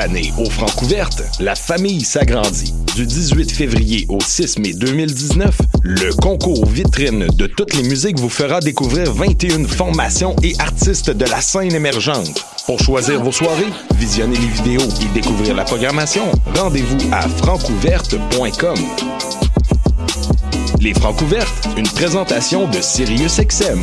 Année, au Francouverte, la famille s'agrandit. Du 18 février au 6 mai 2019, le concours vitrine de toutes les musiques vous fera découvrir 21 formations et artistes de la scène émergente. Pour choisir vos soirées, visionner les vidéos et découvrir la programmation, rendez-vous à francouverte.com. Les Francouvertes, une présentation de SiriusXM.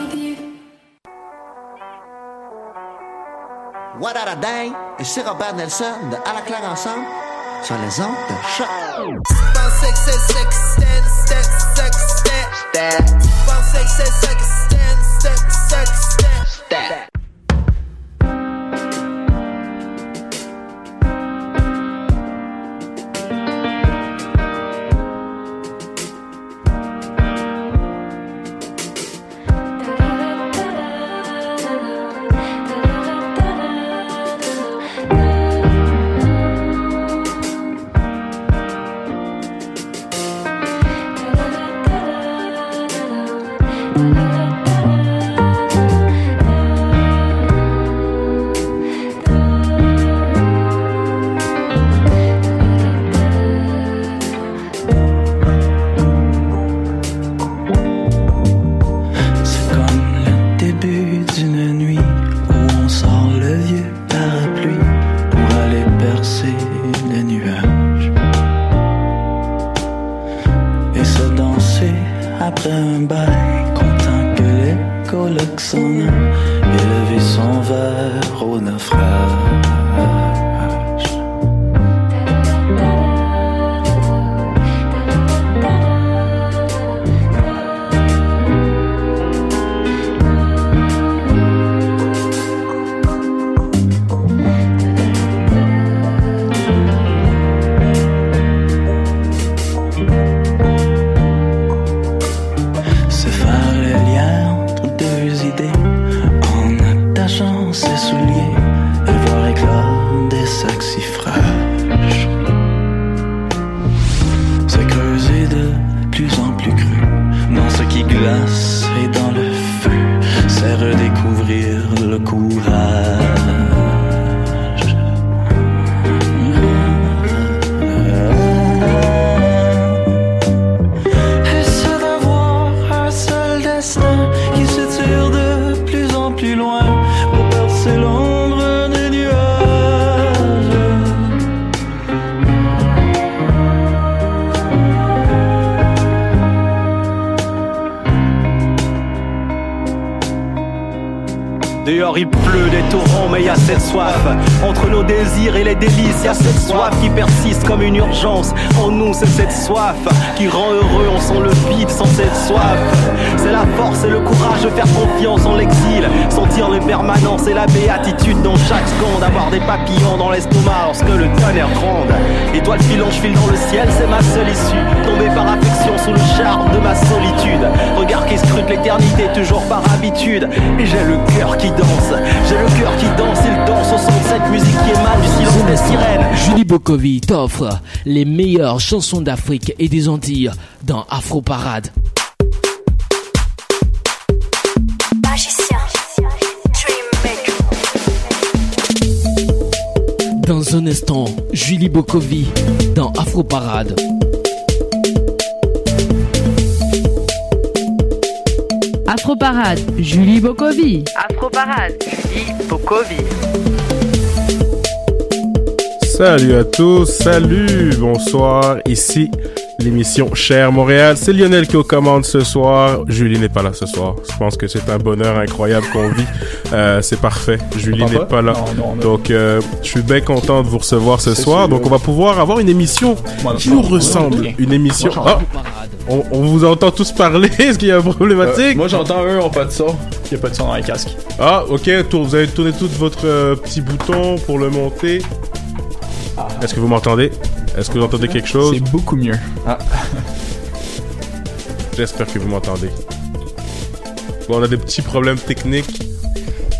What a et c'est Robert Nelson de À la claire ensemble sur les ondes de choc. En nous, c'est cette soif qui rend heureux. On sent le vide sans cette soif. C'est la force et le courage de faire confiance en l'exil. Sentir les permanences et la béatitude dans chaque seconde. Avoir des papillons dans l'estomac lorsque le tonnerre gronde. Étoile filant, je file dans le ciel, c'est ma seule issue. Tomber par affection sous le charme de ma solitude. Regard qui scrute l'éternité, toujours par habitude. Et j'ai le cœur qui danse, j'ai le cœur qui danse, il danse au son de cette musique qui émane du silence des sirènes. Julie Bokovi t'offre les meilleures chansons d'Afrique et des Antilles dans Afro Parade. Dans un instant, Julie Bokovi dans Afro Parade. Afro Parade, Julie Bokovi. Afro Parade, Julie Bokovi. Salut à tous, salut, bonsoir, ici l'émission Cher Montréal. C'est Lionel qui est aux commandes ce soir. Julie n'est pas là ce soir. Je pense que c'est un bonheur incroyable qu'on vit. Euh, c'est parfait. Julie n'est pas là. Donc, euh, je suis bien content de vous recevoir ce soir. Donc, on va pouvoir avoir une émission qui nous ressemble. Une émission. Ah, on, on vous entend tous parler. Est-ce qu'il y a une problématique? Euh, moi, j'entends eux, on pas de son. Il y a pas de son dans les casques. Ah, ok. Vous avez tourné tout votre petit bouton pour le monter. Est-ce que vous m'entendez? Est-ce que vous entendez quelque chose? C'est beaucoup mieux. Ah. J'espère que vous m'entendez. Bon, on a des petits problèmes techniques.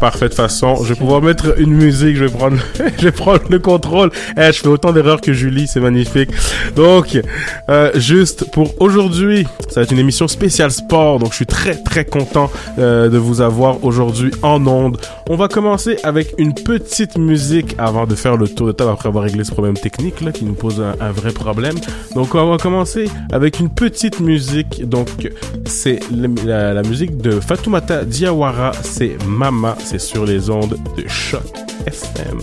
Parfaite façon. Je vais pouvoir mettre une musique. Je vais prendre, je vais prendre le contrôle. Eh, je fais autant d'erreurs que Julie. C'est magnifique. Donc, euh, juste pour aujourd'hui, ça va être une émission spéciale sport. Donc, je suis très, très content euh, de vous avoir aujourd'hui en ondes. On va commencer avec une petite musique avant de faire le tour de table après avoir réglé ce problème technique là qui nous pose un, un vrai problème. Donc, on va commencer avec une petite musique. Donc, c'est la, la musique de Fatoumata Diawara. C'est Mama. C'est sur les ondes de Choc FM.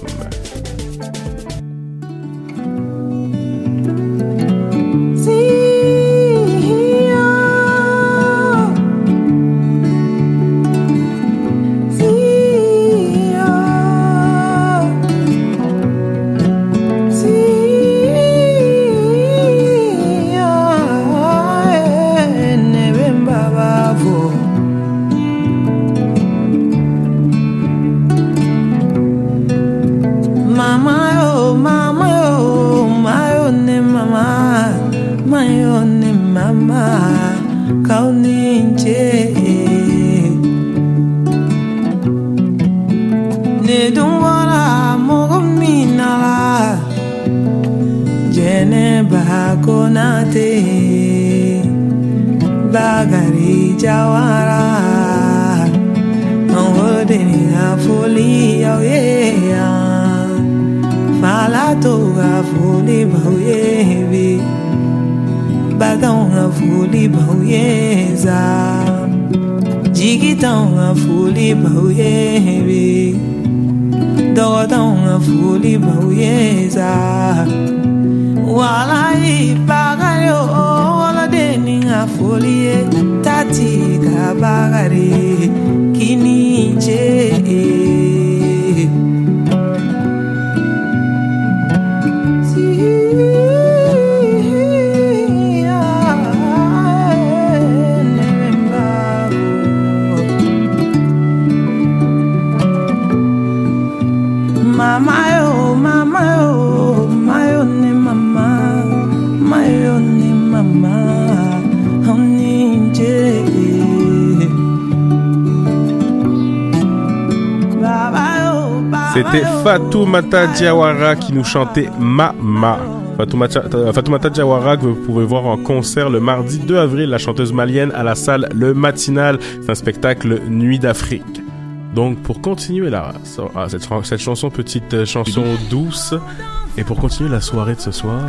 maweza folie tati tatikabakare C'était. Fatoumata Diawara qui nous chantait Mama. Fatoumata, Diawara que vous pouvez voir en concert le mardi 2 avril, la chanteuse malienne à la salle Le Matinal. C'est un spectacle Nuit d'Afrique. Donc pour continuer la, ah, cette, cette chanson, petite euh, chanson douce, et pour continuer la soirée de ce soir,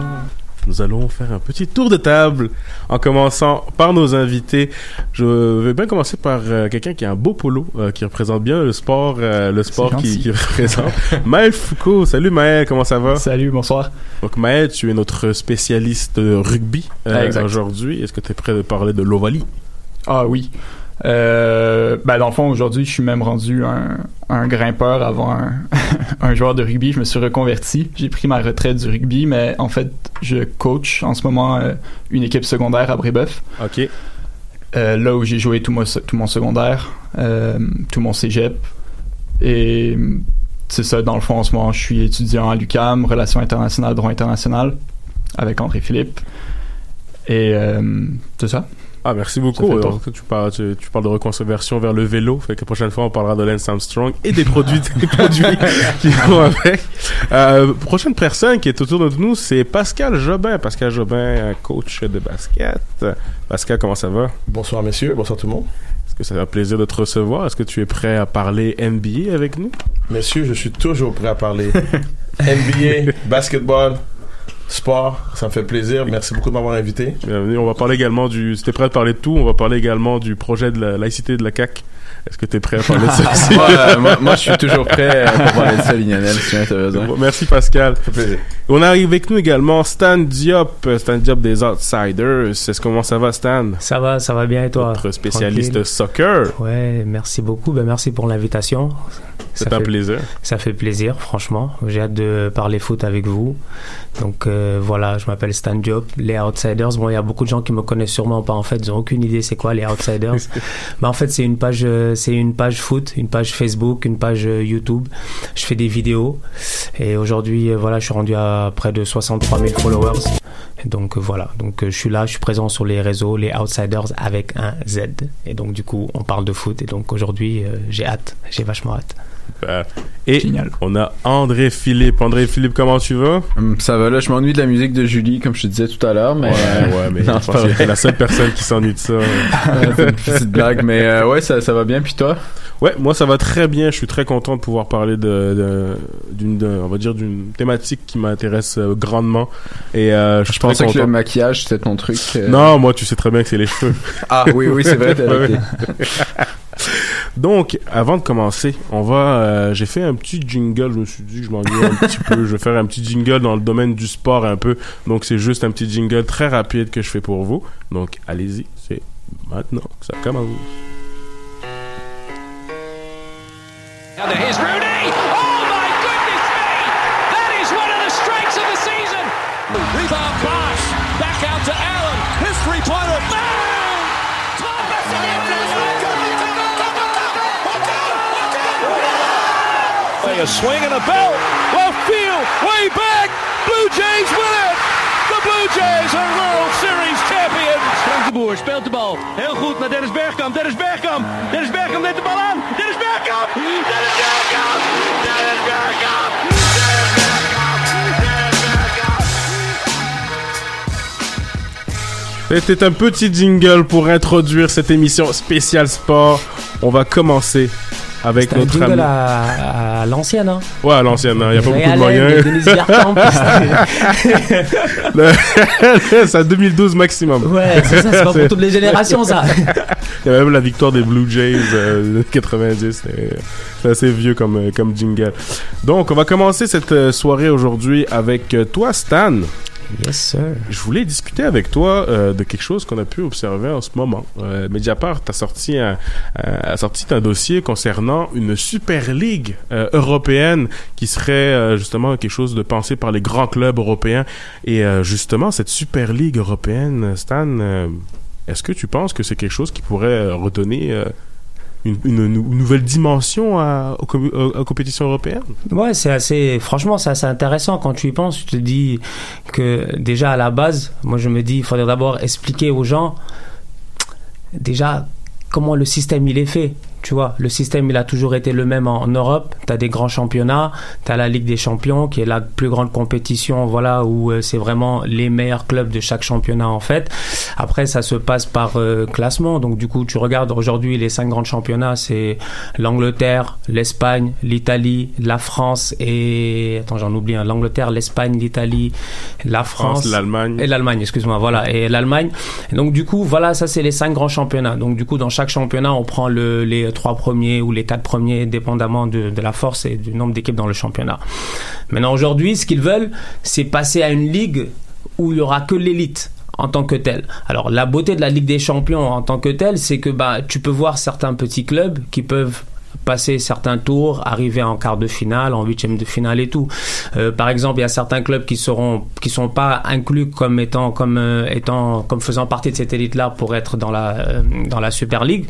nous allons faire un petit tour de table en commençant par nos invités. Je vais bien commencer par euh, quelqu'un qui a un beau polo, euh, qui représente bien le sport, euh, le sport qui, représente. Maël Foucault, salut Maël, comment ça va? Salut, bonsoir. Donc Maël, tu es notre spécialiste rugby euh, Ah, aujourd'hui. Est-ce que tu es prêt de parler de l'Ovalie? Ah oui. Euh, ben dans le fond, aujourd'hui, je suis même rendu un, un grimpeur avant un, un joueur de rugby. Je me suis reconverti. J'ai pris ma retraite du rugby, mais en fait, je coach en ce moment euh, une équipe secondaire à Brébeuf. OK. Euh, là où j'ai joué tout mon, tout mon secondaire, tout mon cégep. Et c'est ça, dans le fond, en ce moment, je suis étudiant à l'UCAM, Relations internationales, droit international, avec André Philippe. Et c'est ça. Ah, merci beaucoup. Alors, tour. tu, parles, tu, tu parles de reconversion vers le vélo. Fait que la prochaine fois, on parlera de Lance Armstrong et des produits, des produits qui vont avec. Euh, prochaine personne qui est autour de nous, c'est Pascal Jobin. Pascal Jobin, un coach de basket. Pascal, comment ça va? Bonsoir, messieurs. Bonsoir, tout le monde. Est-ce que ça fait plaisir de te recevoir? Est-ce que tu es prêt à parler NBA avec nous? Messieurs, je suis toujours prêt à parler NBA, basketball, sport. Ça me fait plaisir. Merci beaucoup de m'avoir invité. Bienvenue. On va parler également du. Si t'es prêt à parler de tout, on va parler également du projet de la laïcité de la CAQ. Est-ce que t'es prêt à parler de ça aussi? Moi, euh, moi- moi, je suis toujours prêt, euh, pour parler de ça, Lionel, si besoin. Bon, Merci Pascal. Ça fait plaisir. On arrive avec nous également Stan Diop, Stan Diop des Outsiders. Est-ce comment ça va Stan? Ça va, ça va bien et toi? Notre spécialiste Tranquille. soccer. Ouais, merci beaucoup. Ben, merci pour l'invitation. C'est Ça un fait- plaisir. Ça fait plaisir, franchement. J'ai hâte de parler foot avec vous. Donc euh, voilà, je m'appelle Stan Diop. Les Outsiders, bon, il y a beaucoup de gens qui me connaissent sûrement pas. En fait, ils ont aucune idée c'est quoi les Outsiders. Mais en fait, c'est une page, euh, c'est une page foot, une page Facebook, une page euh, YouTube. Je fais des vidéos. Et aujourd'hui, voilà, je suis rendu à près de 63 000 followers. Et donc voilà, donc je suis là, je suis présent sur les réseaux, les Outsiders avec un Z. Et donc du coup, on parle de foot. Et donc aujourd'hui, euh, j'ai hâte, j'ai vachement hâte. Super. Et on a André Philippe. André Philippe, comment tu vas? Hum, Ça va, là, je m'ennuie de la musique de Julie, comme je te disais tout à l'heure, mais... Ouais, euh, ouais, mais non, je c'est pense que t'es la seule personne qui s'ennuie de ça. Ouais, c'est une petite blague, mais euh, ouais, ça, ça va bien, puis toi? Ouais, moi ça va très bien. Je suis très content de pouvoir parler de, de- d'une, de- on va dire d'une thématique qui m'intéresse euh, grandement. Et euh, je Je pensais que le maquillage, c'était ton truc. euh. Non, moi tu sais très bien que c'est les cheveux. Ah, oui, oui, c'est vrai, t'as Ouais, arrêté. ouais. Donc, avant de commencer, on va. euh, j'ai fait un petit jingle. Je me suis dit que je m'ennuie un petit peu. Je vais faire un petit jingle dans le domaine du sport un peu. Donc, c'est juste un petit jingle très rapide que je fais pour vous. Donc, allez-y. C'est maintenant que ça commence. A swing and a belt. Left field. Way back. Blue Jays win it. The Blue Jays are World Series champions. Frank de Boer speelt de bal. Heel goed naar Dennis Bergkamp. Dennis Bergkamp. Dennis Bergkamp neemt de bal aan. Dennis Bergkamp. Dennis Bergkamp. Dennis Bergkamp. C'était un petit jingle pour introduire cette émission spéciale sport. On va commencer avec C'est un notre jingle à, à l'ancienne, hein Ouais, à l'ancienne, il n'y a pas Ray beaucoup de moyens. Le- c'est à 2012 maximum. Ouais, c'est ça, c'est pas pour toutes les générations, ça. Il y a même la victoire des Blue Jays euh, de 90. C'est c'est assez vieux comme, euh, comme jingle. Donc, on va commencer cette euh, soirée aujourd'hui avec euh, toi, Stan. Yes, sir. Je voulais discuter avec toi euh, de quelque chose qu'on a pu observer en ce moment. Euh, Mediapart a sorti un, a sorti un dossier concernant une Super League euh, européenne qui serait euh, justement quelque chose de pensé par les grands clubs européens. Et euh, justement, cette Super League européenne, Stan, euh, est-ce que tu penses que c'est quelque chose qui pourrait euh, redonner euh, une, une nou- une nouvelle dimension à, aux- aux compétitions européennes? Ouais, c'est assez. Franchement, c'est assez intéressant quand tu y penses. Tu te dis que déjà à la base, moi je me dis, il faudrait d'abord expliquer aux gens déjà comment le système il est fait. Tu vois, le système il a toujours été le même en, en Europe. Tu as des grands championnats, tu as la Ligue des Champions qui est la plus grande compétition, voilà, où euh, c'est vraiment les meilleurs clubs de chaque championnat en fait. Après, ça se passe par euh, classement. Donc du coup, tu regardes aujourd'hui les cinq grands championnats, c'est l'Angleterre, l'Espagne, l'Italie, la France et attends, j'en oublie un. L'Angleterre, l'Espagne, l'Italie, la France, France, l'Allemagne. et l'Allemagne, excuse-moi, voilà, et l'Allemagne. Donc du coup, voilà, ça c'est les cinq grands championnats. Donc du coup, dans chaque championnat, on prend le, les trois premiers ou les quatre premiers, dépendamment de, la force et du nombre d'équipes dans le championnat. Maintenant aujourd'hui, ce qu'ils veulent, c'est passer à une ligue où il y aura que l'élite. en tant que tel. Alors la beauté de la Ligue des Champions en tant que tel, c'est que bah tu peux voir certains petits clubs qui peuvent passer certains tours, arriver en quart de finale, en huitième de finale et tout. Euh, par exemple, il y a certains clubs qui seront qui sont pas inclus comme étant comme euh, étant comme faisant partie de cette élite-là pour être dans la euh, dans la Super League.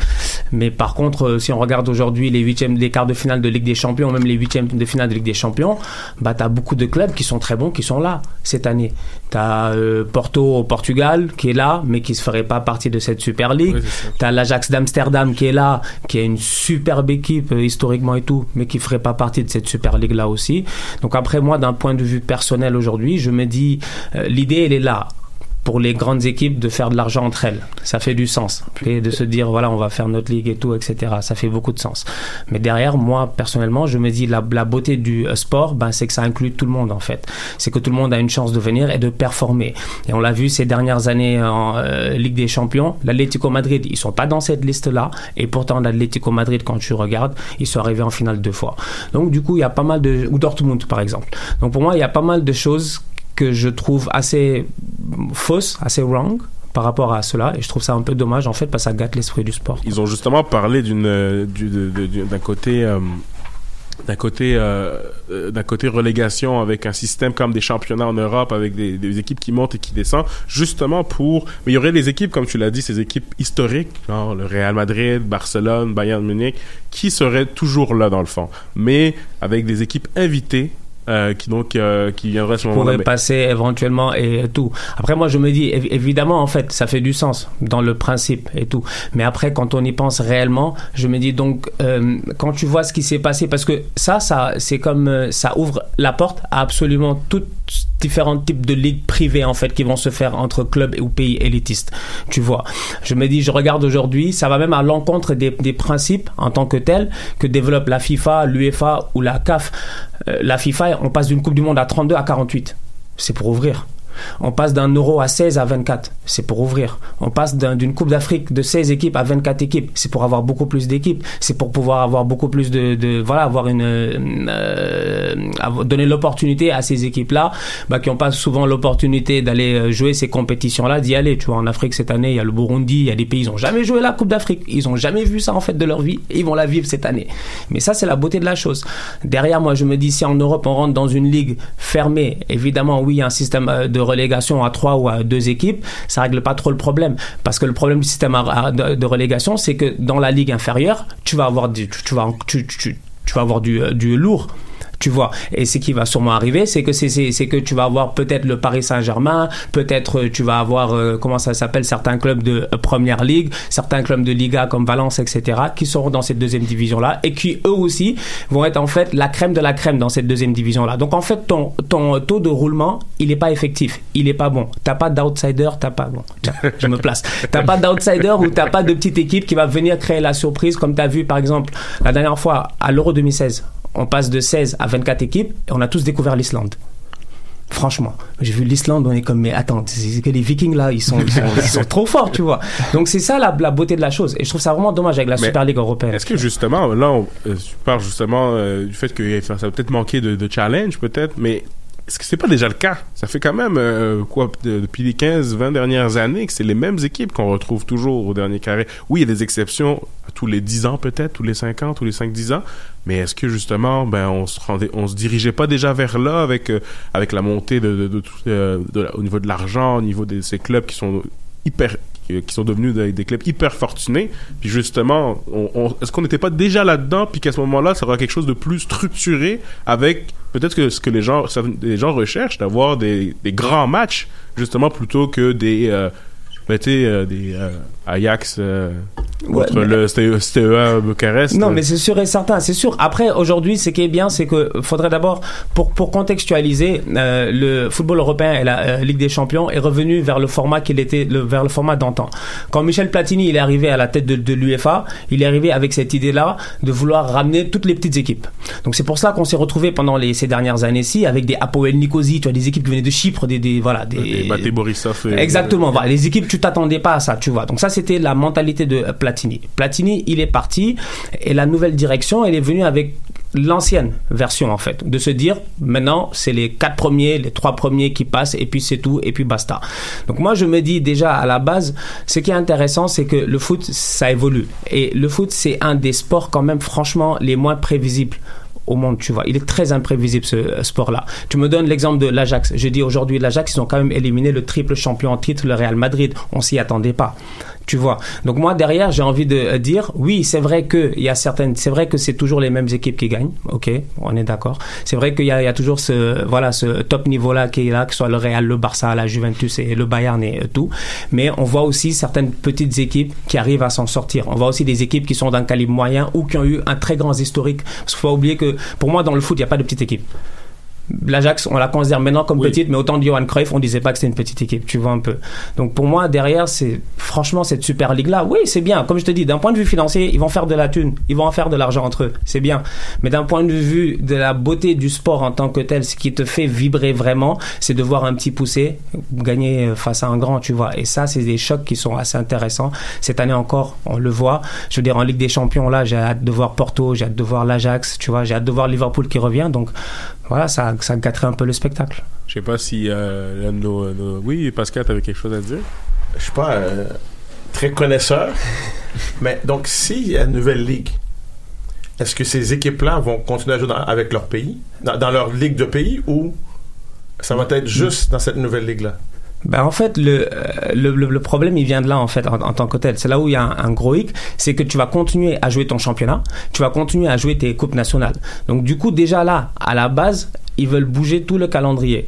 Mais par contre, si on regarde aujourd'hui les huitièmes, les quarts de finale de Ligue des Champions, même les huitièmes de finale de Ligue des Champions, bah t'as beaucoup de clubs qui sont très bons qui sont là cette année. T'as euh, Porto au Portugal qui est là, mais qui ne ferait pas partie de cette Super League. T'as l'Ajax d'Amsterdam qui est là, qui est une superbe équipe euh, historiquement et tout, mais qui ferait pas partie de cette Super League là aussi. Donc après moi, d'un point de vue personnel aujourd'hui, je me dis euh, l'idée elle est là pour les grandes équipes de faire de l'argent entre elles. Ça fait du sens. Et de se dire, voilà, on va faire notre ligue et tout, etc. Ça fait beaucoup de sens. Mais derrière, moi, personnellement, je me dis, la, la beauté du euh, sport, ben, c'est que ça inclut tout le monde, en fait. C'est que tout le monde a une chance de venir et de performer. Et on l'a vu ces dernières années en euh, Ligue des Champions. L'Atlético Madrid, ils sont pas dans cette liste-là. Et pourtant, l'Atlético Madrid, quand tu regardes, ils sont arrivés en finale deux fois. Donc, du coup, il y a pas mal de, ou Dortmund, par exemple. Donc, pour moi, il y a pas mal de choses que je trouve assez fausses, assez wrong par rapport à cela et je trouve ça un peu dommage en fait parce que ça gâte l'esprit du sport. Ils ont justement parlé d'une euh, d'un côté euh, d'un côté euh, d'un côté relégation avec un système comme des championnats en Europe avec des, équipes qui montent et qui descendent justement pour mais il y aurait des équipes comme tu l'as dit ces équipes historiques le Real Madrid Barcelone Bayern Munich qui seraient toujours là dans le fond mais avec des équipes invitées euh, qui donc euh, qui viendraient à ce moment-là Mais- passer éventuellement et tout. Après, moi, je me dis, évi- évidemment, en fait, ça fait du sens dans le principe et tout. Mais après, quand on y pense réellement, je me dis donc, euh, quand tu vois ce qui s'est passé, parce que ça, ça, c'est comme, euh, ça ouvre la porte à absolument toutes différents types de ligues privées, en fait, qui vont se faire entre clubs ou pays élitistes. Tu vois. Je me dis, je regarde aujourd'hui, ça va même à l'encontre des, principes en tant que tels que développe la FIFA, l'UEFA ou la CAF. Euh, la FIFA, on passe d'une Coupe du Monde à 32 à 48. C'est pour ouvrir. On passe d'un euro à 16 à 24, c'est pour ouvrir. On passe d'un- d'une Coupe d'Afrique de 16 équipes à 24 équipes, c'est pour avoir beaucoup plus d'équipes, c'est pour pouvoir avoir beaucoup plus de, voilà, avoir une, euh, donner l'opportunité à ces équipes-là, bah, qui n'ont pas souvent l'opportunité d'aller euh, jouer ces compétitions-là, d'y aller. Tu vois, en Afrique cette année, il y a le Burundi, il y a des pays, ils n'ont jamais joué la Coupe d'Afrique, ils n'ont jamais vu ça en fait de leur vie, ils vont la vivre cette année. Mais ça, c'est la beauté de la chose. Derrière, moi, je me dis, si en Europe on rentre dans une ligue fermée, évidemment, oui, il y a un système euh, de relégation à trois ou à deux équipes, ça règle pas trop le problème. Parce que le problème du système de, relégation, c'est que dans la ligue inférieure, tu vas avoir du, tu, vas, tu vas avoir du, euh, du lourd. Tu vois, et ce qui va sûrement arriver, c'est que c'est que tu vas avoir peut-être le Paris Saint-Germain, peut-être euh, tu vas avoir euh, comment ça s'appelle certains clubs de euh, Première Ligue, certains clubs de Liga comme Valence, etc., qui seront dans cette deuxième division là et qui eux aussi vont être en fait la crème de la crème dans cette deuxième division là. Donc en fait ton ton taux de roulement il est pas effectif, il est pas bon. T'as pas d'outsider, t'as pas bon. Je me place. T'as pas d'outsider ou t'as pas de petite équipe qui va venir créer la surprise comme t'as vu par exemple la dernière fois à l'Euro 2016 on passe de 16 à 24 équipes et on a tous découvert l'Islande. Franchement, j'ai vu l'Islande, on est comme, mais attends, c'est que les Vikings là, ils sont, ils sont, ils sont trop forts, tu vois. Donc c'est ça la, la beauté de la chose. Et je trouve ça vraiment dommage avec la Mais Super League européenne. Est-ce que justement, là, on, euh, tu parles justement euh, du fait que ça va peut-être manquer de, de challenge, peut-être, mais est-ce que c'est pas déjà le cas? Ça fait quand même, euh, quoi, de- depuis les 15, 20 dernières années que c'est les mêmes équipes qu'on retrouve toujours au dernier carré. Oui, il y a des exceptions tous les 10 ans peut-être, tous les 5 ans, tous les 5-10 ans, mais est-ce que justement, ben, on se rendait, on se dirigeait pas déjà vers là avec, euh, avec la montée de, de, euh, au niveau de l'argent, au niveau de ces clubs qui sont hyper qui qui sont devenus des, clubs hyper fortunés. Puis justement, est-ce qu'on n'était pas déjà là-dedans, puis qu'à ce moment-là, ça aura quelque chose de plus structuré avec peut-être que ce que les gens, les gens recherchent, d'avoir des, des grands matchs, justement, plutôt que des, euh, tu sais, euh, des euh, Ajax euh, Ouais, contre mais- le STEA Bucarest. Non, mais c'est sûr et certain, c'est sûr. Après, aujourd'hui, ce qui est bien, c'est que faudrait d'abord, pour, pour contextualiser, euh, le football européen et la euh, Ligue des Champions est revenu vers le format qu'il était, le, vers le format d'antan. Quand Michel Platini il est arrivé à la tête de, de l'UEFA, il est arrivé avec cette idée-là de vouloir ramener toutes les petites équipes. Donc c'est pour ça qu'on s'est retrouvé pendant les, ces dernières années-ci avec des Apoel Nicosie, tu vois, des équipes qui venaient de Chypre, des, des voilà, des, Borisov. Exactement. Voilà, les équipes, tu t'attendais pas à ça, tu vois. Donc ça, c'était la mentalité de euh, Platini. Platini, il est parti et la nouvelle direction, elle est venue avec l'ancienne version en fait, de se dire maintenant c'est les quatre premiers, les trois premiers qui passent et puis c'est tout et puis basta. Donc moi je me dis déjà à la base, ce qui est intéressant c'est que le foot ça évolue et le foot c'est un des sports quand même franchement les moins prévisibles au monde, tu vois. Il est très imprévisible ce euh, sport-là. Tu me donnes l'exemple de l'Ajax. Je dis aujourd'hui l'Ajax, ils ont quand même éliminé le triple champion en titre, le Real Madrid. On s'y attendait pas. Tu vois. Donc moi derrière, j'ai envie de euh, dire, oui, c'est vrai que il y a certaines, c'est vrai que c'est toujours les mêmes équipes qui gagnent. Ok, on est d'accord. C'est vrai qu'il y, a- toujours ce, voilà, ce top niveau-là qui est là, que ce soit le Real, le Barça, la Juventus et le Bayern et euh, tout. Mais on voit aussi certaines petites équipes qui arrivent à s'en sortir. On voit aussi des équipes qui sont d'un calibre moyen ou qui ont eu un très grand historique. Parce qu'il faut pas oublier que pour moi dans le foot, il n'y a pas de petite équipe. L'Ajax, on la considère maintenant comme petite, mais autant de Johan Cruyff, on disait pas que c'était une petite équipe, tu vois un peu. Donc pour moi, derrière, c'est franchement cette Super League-là, oui, c'est bien. Comme je te dis, d'un point de vue financier, ils vont faire de la thune, ils vont en faire de l'argent entre eux, c'est bien. Mais d'un point de vue de la beauté du sport en tant que tel, ce qui te fait vibrer vraiment, c'est de voir un petit poussé gagner euh, face à un grand, tu vois. Et ça, c'est des chocs qui sont assez intéressants. Cette année encore, on le voit. Je veux dire, en Ligue des Champions, là, j'ai hâte de voir Porto, j'ai hâte de voir l'Ajax, tu vois, j'ai hâte de voir Liverpool qui revient. Donc voilà, ça, ça gâterait un peu le spectacle. Je sais pas si euh, nos, nos- Oui, Pascal, t'avais quelque chose à dire? Je suis pas euh, très connaisseur, mais donc s'il y a une nouvelle ligue, est-ce que ces équipes-là vont continuer à jouer dans- avec leur pays, dans, dans leur ligue de pays, ou ça va être juste dans cette nouvelle ligue-là? Ben en fait, le, euh, le, le- le problème, il vient de là, en fait, en, tant que tel. C'est là où il y a un gros hic, c'est que tu vas continuer à jouer ton championnat, tu vas continuer à jouer tes coupes nationales. Donc, du coup, déjà là, à la base, ils veulent bouger tout le calendrier.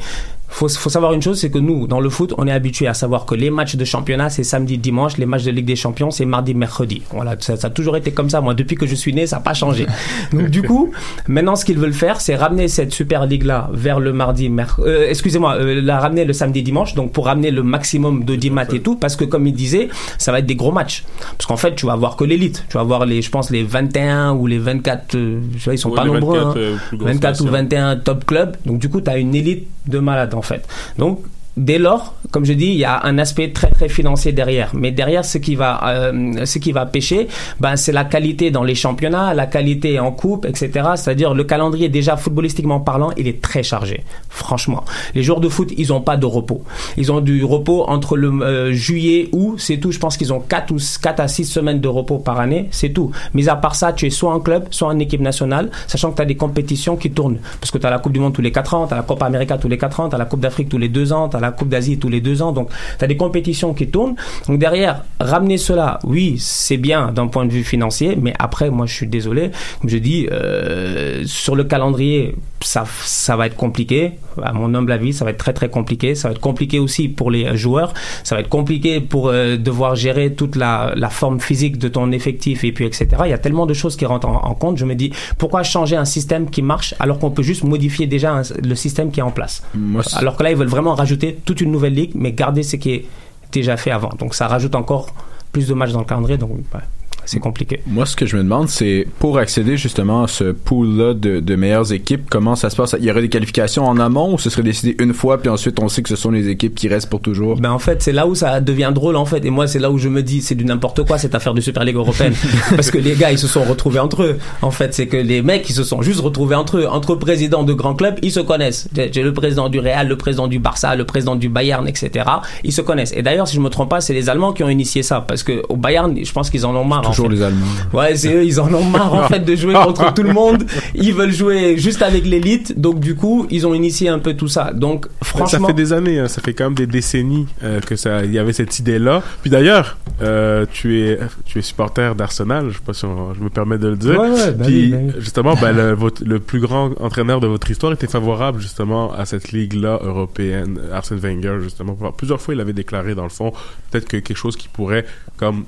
Faut, faut savoir une chose, c'est que nous, dans le foot, on est habitué à savoir que les matchs de championnat, c'est samedi, dimanche, les matchs de Ligue des Champions, c'est mardi, mercredi. Voilà, ça, ça a toujours été comme ça. Moi, depuis que je suis né, ça n'a pas changé. Donc, du coup, maintenant, ce qu'ils veulent faire, c'est ramener cette Super League-là vers le mardi, mercredi, excusez-moi, euh, la ramener le samedi, dimanche, donc pour ramener le maximum d'audimat et tout, parce que comme il disait, ça va être des gros matchs. Parce qu'en fait, tu vas voir que l'élite. Tu vas voir les, je pense, les 21 ou les 24, euh, je sais, ils sont Ouais, pas nombreux, 24, hein. euh, plus grosses 24 ou nations. 21 top clubs. Donc, du coup, tu as une élite de malades, en fait. Donc, Dès lors, comme je dis, il y a un aspect très très financier derrière. Mais derrière, ce qui va, euh, ce qui va pêcher, ben c'est la qualité dans les championnats, la qualité en coupe, etc. C'est-à-dire le calendrier déjà footballistiquement parlant, il est très chargé. Franchement, les joueurs de foot, ils ont pas de repos. Ils ont du repos entre le euh, juillet août, c'est tout. Je pense qu'ils ont 4 ou 4 à 6 semaines de repos par année, c'est tout. Mais à part ça, tu es soit en club, soit en équipe nationale, sachant que tu as des compétitions qui tournent. Parce que tu as la Coupe du Monde tous les 4 ans, tu la Copa América tous les 4 ans, tu la Coupe d'Afrique tous les 2 ans, la Coupe d'Asie tous les 2 ans. Donc, tu as des compétitions qui tournent. Donc, derrière, ramener cela, oui, c'est bien d'un point de vue financier, mais après, moi, je suis désolé. Comme je dis, euh, sur le calendrier, ça, ça va être compliqué. À mon humble avis, ça va être très, très compliqué. Ça va être compliqué aussi pour les joueurs. Ça va être compliqué pour euh, devoir gérer toute la, la forme physique de ton effectif et puis, etc. Il y a tellement de choses qui rentrent en, en compte. Je me dis, pourquoi changer un système qui marche alors qu'on peut juste modifier déjà un- le système qui est en place? Moi, Alors que là, ils veulent vraiment rajouter toute une nouvelle ligue, mais garder ce qui est déjà fait avant. Donc ça rajoute encore plus de matchs dans le calendrier. Donc, ouais, c'est compliqué. Moi, ce que je me demande, c'est pour accéder justement à ce pool-là de, de meilleures équipes, comment ça se passe? Il y aurait des qualifications en amont ou ce serait décidé une fois, puis ensuite on sait que ce sont les équipes qui restent pour toujours? Ben en fait, c'est là où ça devient drôle en fait. Et moi, c'est là où je me dis, c'est du n'importe quoi cette affaire de Super League européenne, parce que les gars, ils se sont retrouvés entre eux. En fait, c'est que les mecs, ils se sont juste retrouvés entre eux, entre présidents de grands clubs, ils se connaissent. J'ai j'ai le président du Real, le président du Barça, le président du Bayern, etc. Ils se connaissent. Et d'ailleurs, si je me trompe pas, c'est les Allemands qui ont initié ça, parce que au Bayern, je pense qu'ils en ont marre. En Toujours fait. les Allemands. Ouais, c'est eux, ils en ont marre en fait de jouer contre tout le monde. Ils veulent jouer juste avec l'élite, donc du coup, ils ont initié un peu tout ça. Donc franchement, Ça fait des années, hein, ça fait quand même des décennies euh, que ça, il y avait cette idée-là. Puis d'ailleurs, euh, tu es, tu es supporter d'Arsenal, je sais pas si on- je me permets de le dire. Ouais, ouais, bah Puis oui, bah oui. justement, ben, le, votre- le plus grand entraîneur de votre histoire était favorable justement à cette ligue-là européenne, Arsène Wenger justement. Plusieurs fois, il avait déclaré dans le fond peut-être que quelque chose qui pourrait comme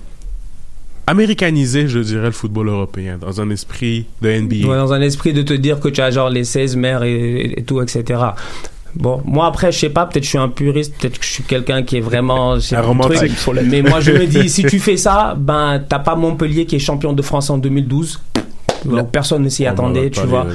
américaniser, je dirais, le football européen dans un esprit de NBA. Ouais, dans un esprit de te dire que tu as genre les 16 mères et, et tout, etc. Bon, moi après, je sais pas, peut-être je suis un puriste, peut-être que je suis quelqu'un qui est vraiment. c'est Un romantique. truc. Mais moi je me dis, si tu fais ça, ben t'as pas Montpellier qui est champion de France en 2012. Donc personne ne s'y attendait, tu vois.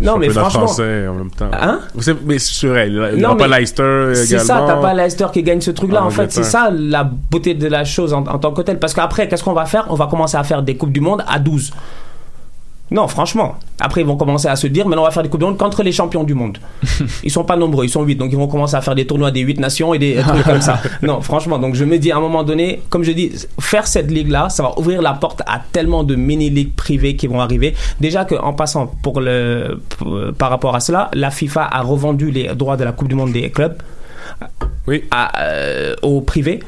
les- Non, mais franchement. français en même temps. Hein? Mais c'est vrai, il n'y Non, aura pas Leicester. C'est ça, t'as pas Leicester qui gagne ce truc-là. En En fait, c'est ça la beauté de la chose en, en tant que telle. Parce qu'après, qu'est-ce qu'on va faire? On va commencer à faire des Coupes du Monde à 12. Non, franchement. Après, ils vont commencer à se dire, maintenant, on va faire des Coupes du Monde contre les champions du monde. Ils sont pas nombreux, ils sont 8. Donc, ils vont commencer à faire des tournois des 8 nations et des trucs comme ça. Non, franchement. Donc, je me dis, à un moment donné, comme je dis, faire cette ligue-là, ça va ouvrir la porte à tellement de mini-ligues privées qui vont arriver. Déjà qu'en passant pour le, pour- par rapport à cela, la FIFA a revendu les droits de la Coupe du Monde des clubs à, euh, au privé.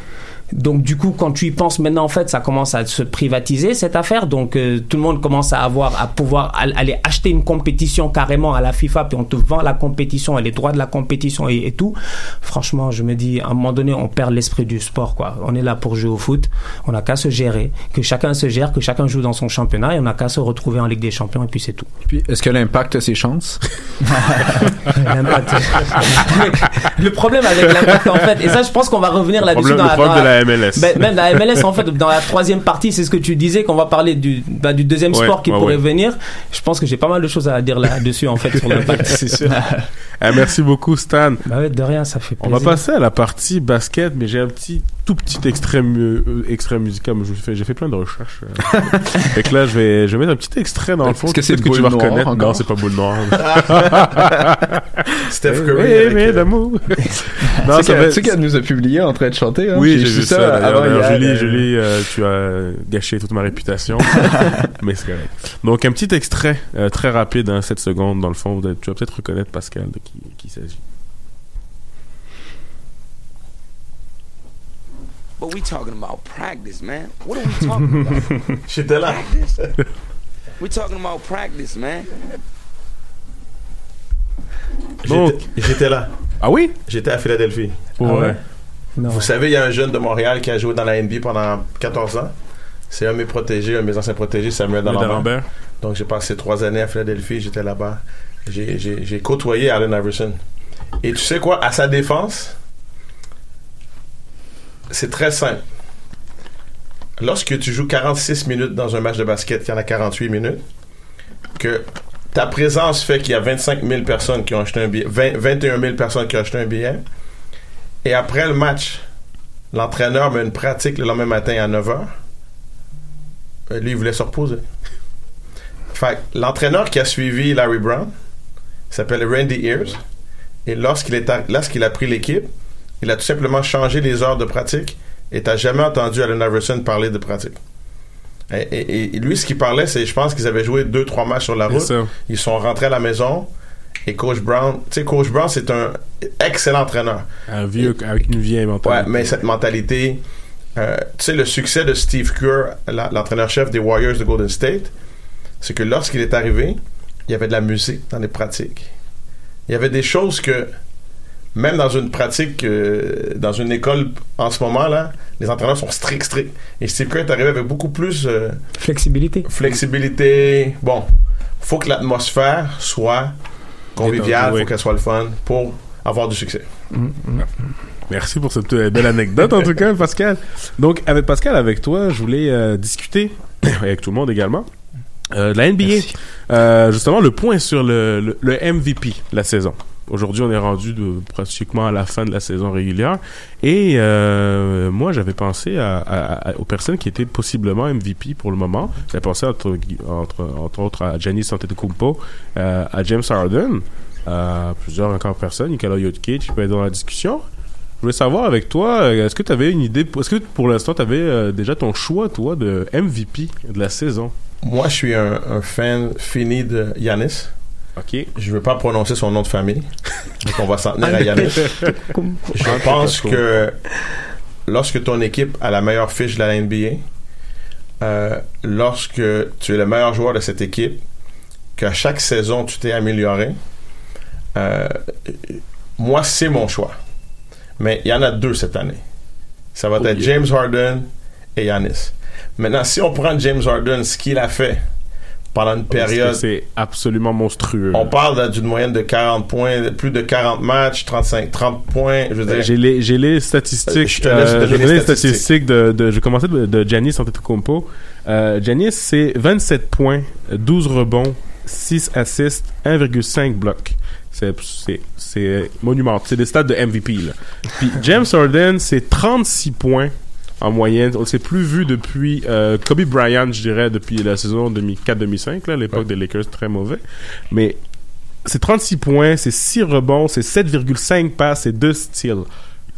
Donc du coup, quand tu y penses maintenant, en fait, ça commence à se privatiser cette affaire. Donc euh, tout le monde commence à avoir, à pouvoir al- aller acheter une compétition carrément à la FIFA, puis on te vend la compétition et les droits de la compétition et, et tout. Franchement, je me dis, à un moment donné, on perd l'esprit du sport, quoi. On est là pour jouer au foot. On n'a qu'à se gérer, que chacun se gère, que chacun joue dans son championnat, et on n'a qu'à se retrouver en Ligue des Champions, et puis c'est tout. Puis, est-ce que l'impact a ses chances? L'impact. le problème avec l'impact, en fait, et ça, je pense qu'on va revenir là-dessus dans le la, la MLS. Ben, même la MLS, en fait, dans la troisième partie, c'est ce que tu disais, qu'on va parler du, bah, du deuxième Ouais, sport qui ouais, pourrait ouais. venir. Je pense que j'ai pas mal de choses à dire là-dessus, en fait, sur l'impact, c'est sûr. Ah, merci beaucoup, Stan. Bah de rien, ça fait On plaisir. va passer à la partie basket, mais j'ai un petit, tout petit extrait, mu- euh, extrait musical. mais je fais- J'ai fait plein de recherches. euh. fait que là, je vais, je vais mettre un petit extrait dans le fond. Est-ce que c'est que tu vas reconnaître. encore? Non, c'est pas boule noire. Steph Eh, Curry avec, mais euh, d'amour. Non, ça qu'elle- nous a publié en train de chanter. Hein? Oui, j'ai vu ça. Julie, euh, Julie, euh, tu as gâché toute ma réputation. mais c'est correct. Donc, un petit extrait euh, très rapide, hein, 7 secondes, dans le fond. Tu vas peut-être reconnaître Pascal de qui, qui il s'agit. But we talking about practice, man. What are we talking about? J'étais là. We talking about practice, man. J'étais- J'étais là. Ah oui? J'étais à Philadelphie. Pour vrai? Vous savez, il y a un jeune de Montréal qui a joué dans la NBA pendant 14 ans. C'est un de mes protégés, un de mes anciens protégés, Samuel Dalembert. Donc, j'ai passé trois années à Philadelphie, j'étais là-bas. J'ai côtoyé Allen Iverson. Et tu sais quoi, à sa défense, c'est très simple. Lorsque tu joues 46 minutes dans un match de basket, qui en a 48 minutes, que ta présence fait qu'il y a 25 000 personnes qui ont acheté un billet, 20 21 000 personnes qui ont acheté un billet, et après le match, l'entraîneur met une pratique le lendemain matin à 9 h. Lui, il voulait se reposer. Fait l'entraîneur qui a suivi Larry Brown s'appelle Randy Ears. Et lorsqu'il a pris l'équipe, il a tout simplement changé les heures de pratique et t'as jamais entendu Allen Iverson parler de pratique. Et, et- et lui, ce qu'il parlait, c'est, je pense qu'ils avaient joué deux, trois matchs sur la route. Ils sont rentrés à la maison et Coach Brown, tu sais, Coach Brown, c'est un excellent entraîneur. Un vieux, avec une vieille mentalité. Ouais, mais cette mentalité, euh, tu sais, le succès de Steve Kerr, l'entraîneur-chef des Warriors de Golden State, c'est que lorsqu'il est arrivé, il y avait de la musique dans les pratiques. Il y avait des choses que, même dans une pratique, euh, dans une école en ce moment, là, les entraîneurs sont stricts, stricts. Et Steve Kerr est arrivé avec beaucoup plus. euh, Flexibilité. Flexibilité. Bon, faut que l'atmosphère soit conviviale, Oui. faut qu'elle soit le fun pour avoir du succès. Merci pour cette euh, belle anecdote, en tout cas, Pascal. Donc, avec Pascal, avec toi, je voulais euh, discuter, avec tout le monde également, euh, de la NBA. Euh, justement, le point sur le, le, le MVP la saison. Aujourd'hui, on est rendu pratiquement à la fin de la saison régulière. Et euh, moi, j'avais pensé à, à- aux personnes qui étaient possiblement MVP pour le moment. J'avais pensé entre, autres à Giannis Antetokounmpo, euh, à James Harden, à plusieurs encore personnes, Nikola Jokic, peut être dans la discussion. Je voulais savoir avec toi, euh, est-ce que tu avais une idée, est-ce que pour l'instant tu avais déjà ton choix, toi, de MVP de la saison? Moi, je suis un, un fan fini de Yanis. OK. Je veux pas prononcer son nom de famille. Donc, on va s'en tenir à Yanis. Je pense que lorsque ton équipe a la meilleure fiche de la NBA, euh, lorsque tu es le meilleur joueur de cette équipe, qu'à chaque saison tu t'es amélioré, euh, moi c'est mon choix. Mais il y en a deux cette année. Ça va Oh être yeah. James Harden et Yanis. Maintenant, si on prend James Harden, ce qu'il a fait pendant une période C'est absolument monstrueux. on parle d'une moyenne de 40 points, plus de 40 matchs, 35, 30 points. Je veux dire, J'ai les, j'ai les statistiques. Je te laisse euh, je les statistiques. statistiques de, de, je vais commencer de, de Giannis Antetokounmpo. Euh, Giannis, c'est 27 points, 12 rebonds, 6 assists, 1,5 blocs. C'est monumental. C'est des stats de MVP, là. Puis James Harden, c'est 36 points, en moyenne. On s'est plus vu depuis euh, Kobe Bryant, je dirais, depuis la saison 2004-2005, là, l'époque des Lakers très mauvais. Mais c'est 36 points, c'est 6 rebonds, c'est 7,5 passes, c'est 2 steals.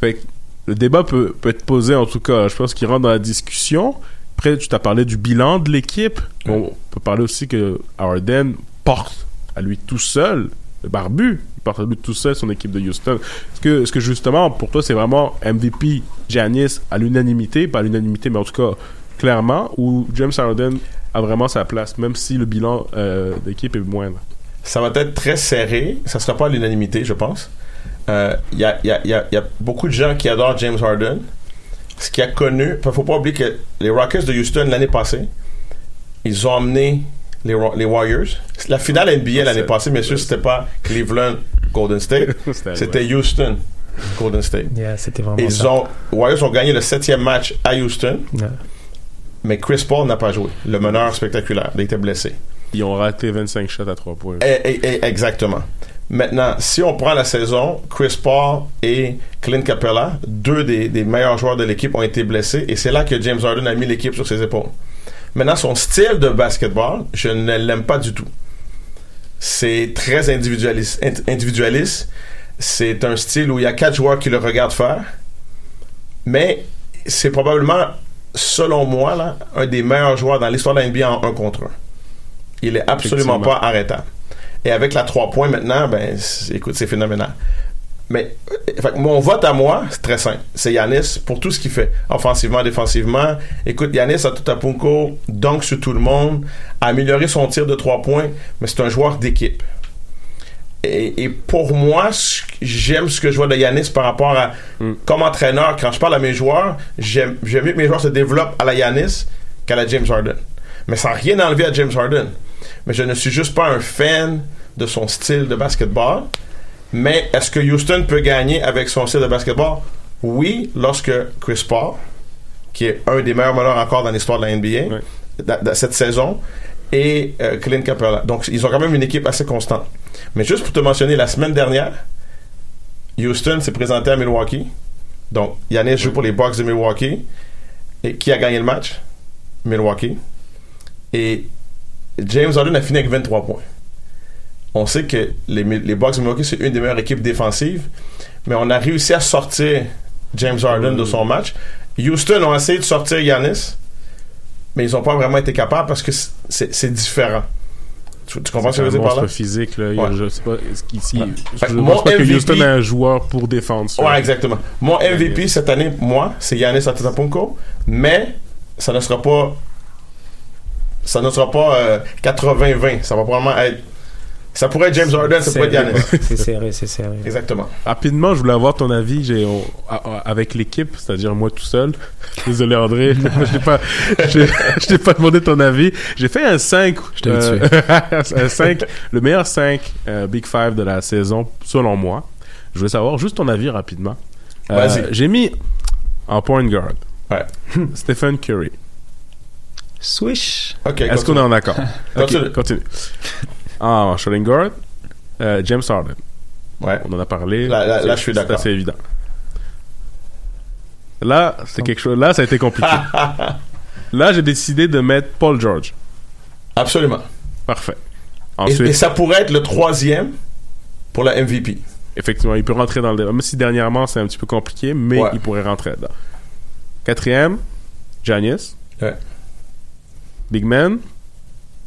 Fait que le débat peut, peut être posé en tout cas. Je pense qu'il rentre dans la discussion. Après, tu t'as parlé du bilan de l'équipe. On peut parler aussi que Harden porte à lui tout seul, le barbu, à lui tout seul son équipe de Houston. Est-ce que, est-ce que justement, pour toi, c'est vraiment MVP Giannis à l'unanimité, pas à l'unanimité, mais en tout cas, clairement, ou James Harden a vraiment sa place, même si le bilan euh, d'équipe est moindre? Ça va être très serré. Ça sera pas à l'unanimité, je pense. Il y, a, y, a, y, y, a, beaucoup de gens qui adorent James Harden. Ce qui a connu, il faut pas oublier que les Rockets de Houston l'année passée, ils ont amené les, les Warriors. La finale NBA l'année passée, messieurs, c'était pas Cleveland Golden State, c'était Houston Golden State. Yeah, c'était vraiment ils ça. ont Warriors ont gagné le septième match à Houston, Yeah. mais Chris Paul n'a pas joué. Le meneur spectaculaire, il était blessé. Ils ont raté 25 shots à 3 points. Eh, eh, eh, exactement. Maintenant, si on prend la saison, Chris Paul et Clint Capella, deux des, des meilleurs joueurs de l'équipe, ont été blessés et c'est là que James Harden a mis l'équipe sur ses épaules. Maintenant, son style de basketball, je ne l'aime pas du tout. C'est très individualiste. individualiste. C'est un style où il y a quatre joueurs qui le regardent faire. Mais c'est probablement, selon moi, là, un des meilleurs joueurs dans l'histoire de la NBA en un contre un. Il est absolument pas arrêtable. Et avec la 3 points maintenant, ben, écoute, c'est phénoménal. Mais euh, fait mon vote à moi, c'est très simple. C'est Yanis pour tout ce qu'il fait, offensivement, défensivement. Écoute, Yanis à tout à Punko, donc sur tout le monde, a amélioré son tir de 3 points, mais c'est un joueur d'équipe. Et, et pour moi, j'aime ce que je vois de Yanis par rapport à, comme entraîneur, quand je parle à mes joueurs, j'aime j'aime mieux que mes joueurs se développent à la Yanis qu'à la James Harden. Mais sans rien enlever à James Harden. Mais je ne suis juste pas un fan de son style de basketball. Mais est-ce que Houston peut gagner avec son style de basketball? Oui, lorsque Chris Paul, qui est un des meilleurs meneurs encore dans l'histoire de la NBA, da- da- cette saison, et euh, Clint Capella. Donc, ils ont quand même une équipe assez constante. Mais juste pour te mentionner, la semaine dernière, Houston s'est présenté à Milwaukee. Donc, Yannis joue pour les Bucks de Milwaukee. Et qui a gagné le match? Milwaukee. Et James Harden a fini avec 23 points. On sait que les, les Bucks de Milwaukee, c'est une des meilleures équipes défensives. Mais on a réussi à sortir James Harden de son match. Houston ont essayé de sortir Yanis, mais ils n'ont pas vraiment été capables parce que c'est différent. Tu, tu comprends ce que je veux dire par là? physique, là. Ouais. Je sais pas, Fait que je mon pense pas que Houston a un joueur pour défendre ça. Ouais, exactement. Mon MVP cette année, moi, c'est Yanis Antetokounmpo, mais ça ne sera pas ça ne sera pas euh, 80-20, ça va probablement être ça pourrait être James Harden, ça pourrait être Yanis. C'est serré, c'est serré. Exactement. Rapidement, je voulais avoir ton avis j'ai, on- a- a- avec l'équipe, c'est-à-dire moi tout seul. Désolé André, je t'ai pas, je, je t'ai pas demandé ton avis. J'ai fait un 5. Je t'ai un 5, le meilleur 5 euh, Big Five de la saison, selon moi. Je voulais savoir juste ton avis rapidement. Euh, Vas-y. j'ai mis en point guard Ouais. Stephen Curry. Swish. Ok, Est-ce continue. qu'on est en accord? Continue. Continue. Ah, shooting guard, euh, James Harden. Ouais. On en a parlé. Là- là- là, C'est- je suis c'est d'accord. assez évident. Là, c'est quelque chose. Là, ça a été compliqué. là, j'ai décidé de mettre Paul George. Absolument. Parfait. Et, Ensuite, et ça pourrait être le troisième pour la MVP. effectivement, il peut rentrer dans le débat. Même si dernièrement, c'est un petit peu compliqué, mais Ouais. il pourrait rentrer dedans. Quatrième, Giannis. Ouais. Big Man.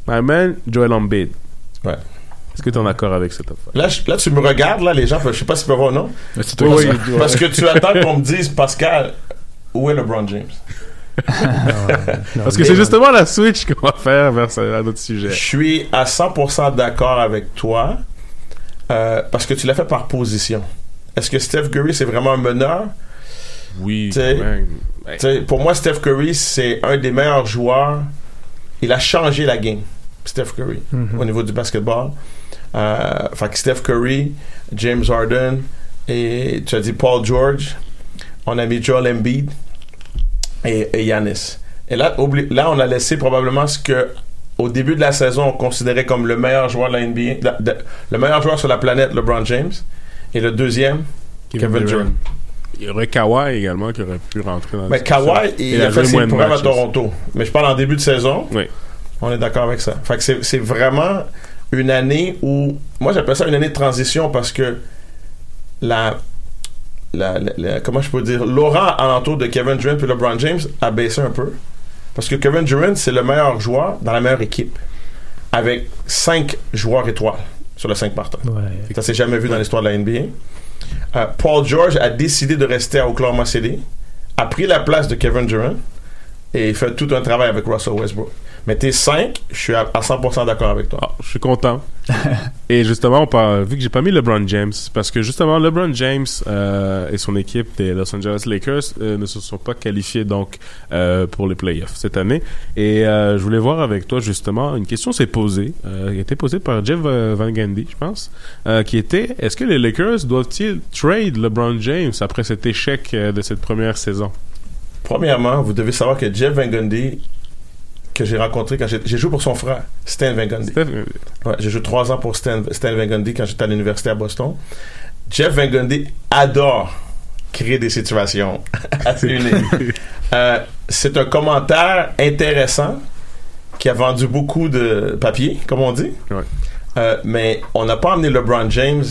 My man, Joel Embiid. Ouais. Est-ce que tu es en accord avec cette affaire? Là, je- là, tu me regardes, là, les gens, je sais pas s'ils peuvent voir ou non. qui- Oui, oui. parce que tu attends qu'on me dise, Pascal, où est LeBron James? Parce que c'est justement la switch qu'on va faire vers un autre sujet. Je suis à 100% d'accord avec toi euh, parce que tu l'as fait par position. Est-ce que Steph Curry, c'est vraiment un meneur? Oui. T'sais, ouais. t'sais, pour moi, Steph Curry, c'est un des meilleurs joueurs. Il a changé la game, Steph Curry, Mhm. au niveau du basketball. Euh, fait que Steph Curry, James Harden et tu as dit Paul George. On a mis Joel Embiid et, et Giannis. Et là, on a laissé probablement ce que au début de la saison, on considérait comme le meilleur joueur de la NBA, de- de- le meilleur joueur sur la planète, LeBron James, et le deuxième, Kevin, Durant. Il y aurait Kawhi également qui aurait pu rentrer dans la Mais. Kawhi, il, a, fait ses à. Toronto. Mais je parle en début de saison. Oui. On est d'accord avec ça. Fait que c'est, vraiment une année où. Moi, j'appelle ça une année de transition parce que la. la, la- la- comment je peux dire L'aura alentour de Kevin Durant et LeBron James a baissé un peu. Parce que Kevin Durant, c'est le meilleur joueur dans la meilleure équipe. Avec cinq joueurs étoiles sur le 5 partants. Ça s'est jamais vu dans l'histoire de la NBA. Euh, Paul George a décidé de rester à Oklahoma City, a pris la place de Kevin Durant et fait tout un travail avec Russell Westbrook. Mais t'es 5, je suis à, à 100% d'accord avec toi. Ah, je suis content. et justement, on parle, vu que j'ai pas mis LeBron James, parce que justement, LeBron James euh, et son équipe des Los Angeles Lakers euh, ne se sont pas qualifiés donc euh, pour les playoffs cette année. Et euh, je voulais voir avec toi justement une question s'est posée, euh, qui a été posée par Jeff Van Gundy, je pense, euh, qui était est-ce que les Lakers doivent-ils trade LeBron James après cet échec euh, de cette première saison? Premièrement, vous devez savoir que Jeff Van Gundy, que j'ai rencontré quand j'ai joué pour son frère, Stan Van Gundy. Ouais, j'ai joué trois ans pour Stan, Stan Van Gundy quand j'étais à l'université à Boston. Jeff Van Gundy adore créer des situations assez uniques. Euh, c'est un commentaire intéressant qui a vendu beaucoup de papier, comme on dit. Euh, mais on n'a pas amené LeBron James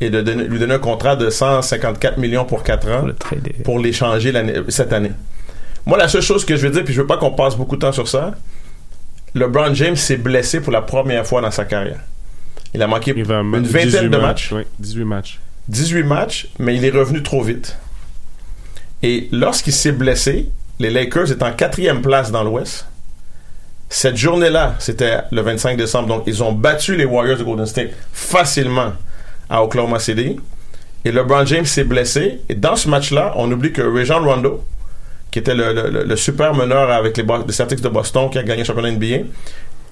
et de donner- lui donner un contrat de 154 millions pour 4 ans pour l'échanger cette année. Moi, la seule chose que je veux dire, puis je veux pas qu'on passe beaucoup de temps sur ça, LeBron James s'est blessé pour la première fois dans sa carrière. Il a manqué une 18 vingtaine de matchs. oui, 18 matchs. 18 matchs, mais il est revenu trop vite. Et lorsqu'il s'est blessé, les Lakers étaient en quatrième place dans l'Ouest. Cette journée-là, c'était le 25 décembre, donc ils ont battu les Warriors de Golden State facilement à Oklahoma City. Et LeBron James s'est blessé. Et dans ce match-là, on oublie que Rajon Rondo, qui était le, le- super meneur avec les, les Celtics de Boston, qui a gagné le championnat NBA,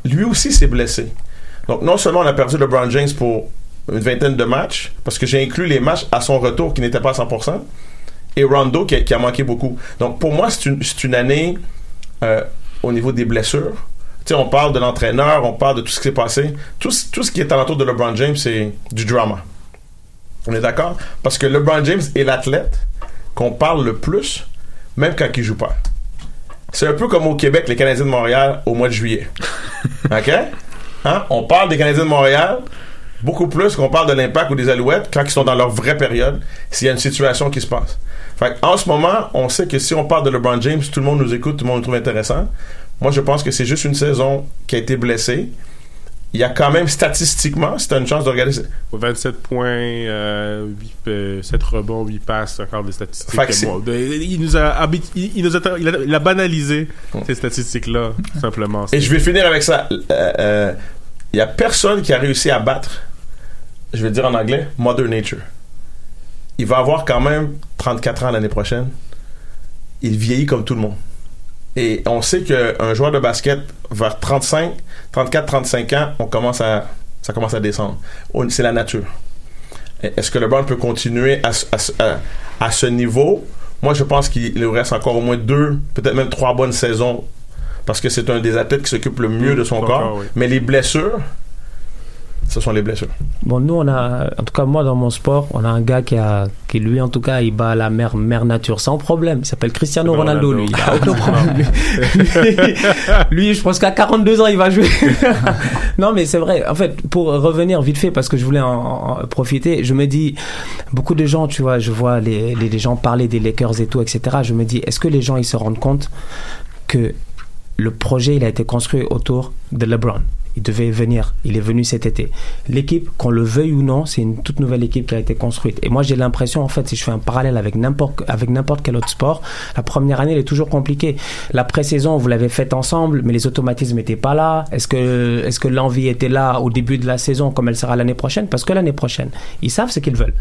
lui aussi s'est blessé. Donc non seulement on a perdu LeBron James pour une vingtaine de matchs, parce que j'ai inclus les matchs à son retour qui n'étaient pas à 100%, et Rondo qui a, manqué beaucoup. Donc pour moi, c'est une, une année euh, au niveau des blessures. Tu sais, on parle de l'entraîneur, on parle de tout ce qui s'est passé. Tout, tout ce qui est alentour de LeBron James, c'est du drama. On est d'accord? Parce que LeBron James est l'athlète qu'on parle le plus, même quand il joue pas. C'est un peu comme au Québec, les Canadiens de Montréal au mois de juillet. OK? Hein? On parle des Canadiens de Montréal beaucoup plus qu'on parle de l'impact ou des Alouettes quand ils sont dans leur vraie période, s'il y a une situation qui se passe. Fait en ce moment, on sait que si on parle de LeBron James, tout le monde nous écoute, tout le monde nous trouve intéressant. Moi, je pense que c'est juste une saison qui a été blessée. Il y a quand même statistiquement, si tu as une chance de regarder. 27 points, euh, 8, euh, 7 rebonds, 8 passes, encore des statistiques. Bon, de- il, nous a, il, il nous a, il a, il a banalisé ces statistiques-là, simplement. Et je vais finir avec ça. Il euh, y a personne qui a réussi à battre, je vais dire en anglais, Mother Nature. Il va avoir quand même 34 ans l'année prochaine. Il vieillit comme tout le monde. Et on sait qu'un joueur de basket, vers 35, 34, 35 ans, on commence à, ça commence à descendre. C'est la nature. Est-ce que LeBron peut continuer à, ce- à ce- à- à ce niveau? Moi, je pense qu'il lui reste encore au moins deux, peut-être même trois bonnes saisons parce que c'est un des athlètes qui s'occupe le mieux de son Son corps. corps, oui. Mais les blessures, ce sont les blessures. Bon, nous, on a, en tout cas, moi, dans mon sport, on a un gars qui a, qui lui, en tout cas, il bat la mère, mère nature sans problème. Il s'appelle Cristiano Ronaldo, Ronaldo. lui. Il a aucun problème. lui, lui, je pense qu'à 42 ans, il va jouer. non, mais c'est vrai. En fait, pour revenir vite fait, parce que je voulais en, en profiter, je me dis, beaucoup de gens, tu vois, je vois les, les, les gens parler des Lakers et tout, etc. Je me dis, est-ce que les gens, ils se rendent compte que le projet, il a été construit autour de LeBron? Il devait venir. Il est venu cet été. L'équipe, qu'on le veuille ou non, c'est une toute nouvelle équipe qui a été construite. Et moi, j'ai l'impression, en fait, si je fais un parallèle avec n'importe, quel autre sport, la première année, elle est toujours compliquée. La pré-saison, vous l'avez faite ensemble, mais les automatismes n'étaient pas là. Est-ce que, est-ce que l'envie était là au début de la saison comme elle sera l'année prochaine? Parce que l'année prochaine, ils savent ce qu'ils veulent.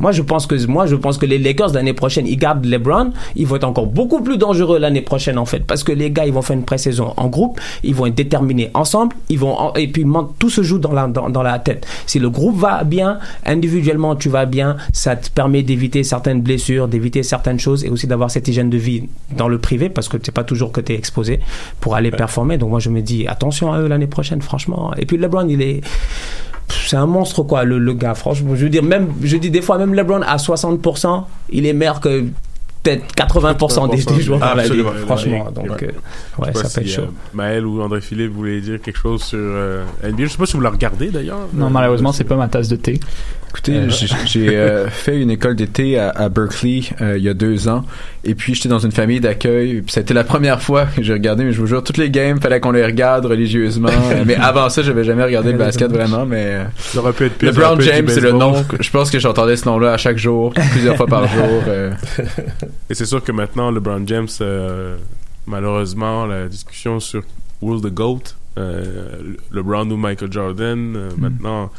Moi, je pense que moi, je pense que les Lakers l'année prochaine, ils gardent LeBron, ils vont être encore beaucoup plus dangereux l'année prochaine en fait, parce que les gars, ils vont faire une pré-saison en groupe, ils vont être déterminés ensemble, ils vont en- et puis tout se joue dans la dans, dans la tête. Si le groupe va bien, individuellement tu vas bien, ça te permet d'éviter certaines blessures, d'éviter certaines choses et aussi d'avoir cette hygiène de vie dans le privé, parce que c'est pas toujours que tu es exposé pour aller performer. Donc moi, je me dis attention à eux l'année prochaine, franchement. Et puis LeBron, il est c'est un monstre quoi le, le gars. Franchement je veux dire même je dis des fois même LeBron à 60% il est meilleur que peut-être 80%, des, des joueurs dans la ligue Absolument. franchement Ouais. donc Ouais. euh, ouais ça peut être chaud euh, Maël ou André Philippe voulaient dire quelque chose sur euh, NBA. Je sais pas si vous la regardez d'ailleurs. Non, Euh, malheureusement, c'est pas ma tasse de thé. Écoutez, Euh, j'ai- euh, fait une école d'été à, à Berkeley euh, il y a deux ans, et puis j'étais dans une famille d'accueil. Puis c'était la première fois que j'ai regardé, mais je vous jure, toutes les games, fallait qu'on les regarde religieusement. Mais avant ça, j'avais jamais regardé le basket vraiment. Mais Ça aurait pu être pire, pu être James, c'est le nom. Je pense que j'entendais ce nom-là à chaque jour, plusieurs fois par jour. Et c'est sûr que maintenant, LeBron James, euh, malheureusement, la discussion sur Who's the GOAT, LeBron ou Michael Jordan, euh, maintenant,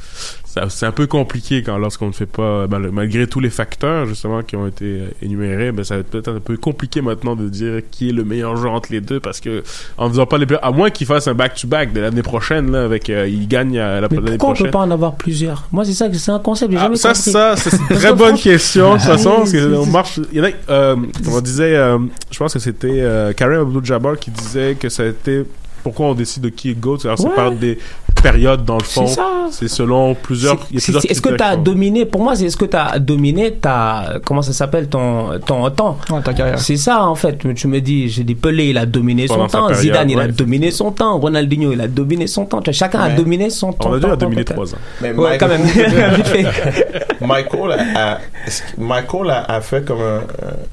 ça- c'est un peu compliqué quand lorsqu'on ne fait pas, ben, malgré tous les facteurs justement qui ont été euh, énumérés, ben, ça va être peut-être un peu compliqué maintenant de dire qui est le meilleur joueur entre les deux parce que en faisant pas les à moins qu'il fasse un back-to-back de l'année prochaine là, avec euh, il gagne à la l'année pourquoi on prochaine. peut pas en avoir plusieurs? Moi c'est ça que c'est un concept Ah, jamais ça, compris ça, c'est une très bonne question, de toute façon, parce que on marche. Il y en a, euh, on disait, euh, je pense que c'était euh, Karim Abdul-Jabbar qui disait que ça a été pourquoi on décide de qui est GOAT? Alors, c'est Ouais. par des périodes, dans le fond. C'est ça. C'est selon plusieurs. C'est- c'est- Est-ce que tu as dominé Pour moi, c'est est-ce que tu as dominé ta comment ça s'appelle ton ton temps? Ta carrière. C'est ça en fait. Tu me dis, j'ai dit Pelé, il a dominé Pendant son temps. période, Zidane, il a ouais. dominé son temps. Ronaldinho, il a dominé son temps. Tu vois, Chacun a dominé son temps. On a temps, trois ans. Mais Ouais, quand même. Michael a, Michael a, a fait comme un,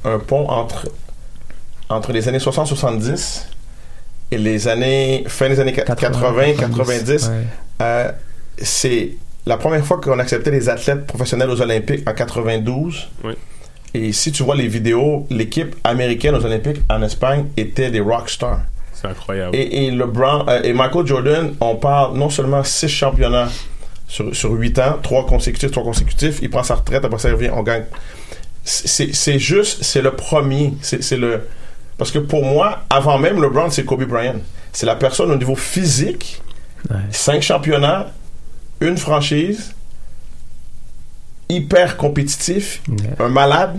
un- un pont entre, entre les années 60-70 et les années, fin des années 80-90. ouais. Euh, c'est la première fois qu'on acceptait les athlètes professionnels aux Olympiques en 92. Oui. Et si tu vois les vidéos, l'équipe américaine aux Olympiques en Espagne était des rock stars. C'est incroyable. Et, et LeBron euh, et Michael Jordan, on parle non seulement six championnats sur, sur huit ans, trois consécutifs, trois consécutifs. Il prend sa retraite, après ça il revient, on gagne. C'est c'est juste, c'est le premier. C'est c'est le. Parce que pour moi, avant même LeBron, c'est Kobe Bryant. C'est la personne au niveau physique, cinq championnats, une franchise, hyper compétitif, un malade.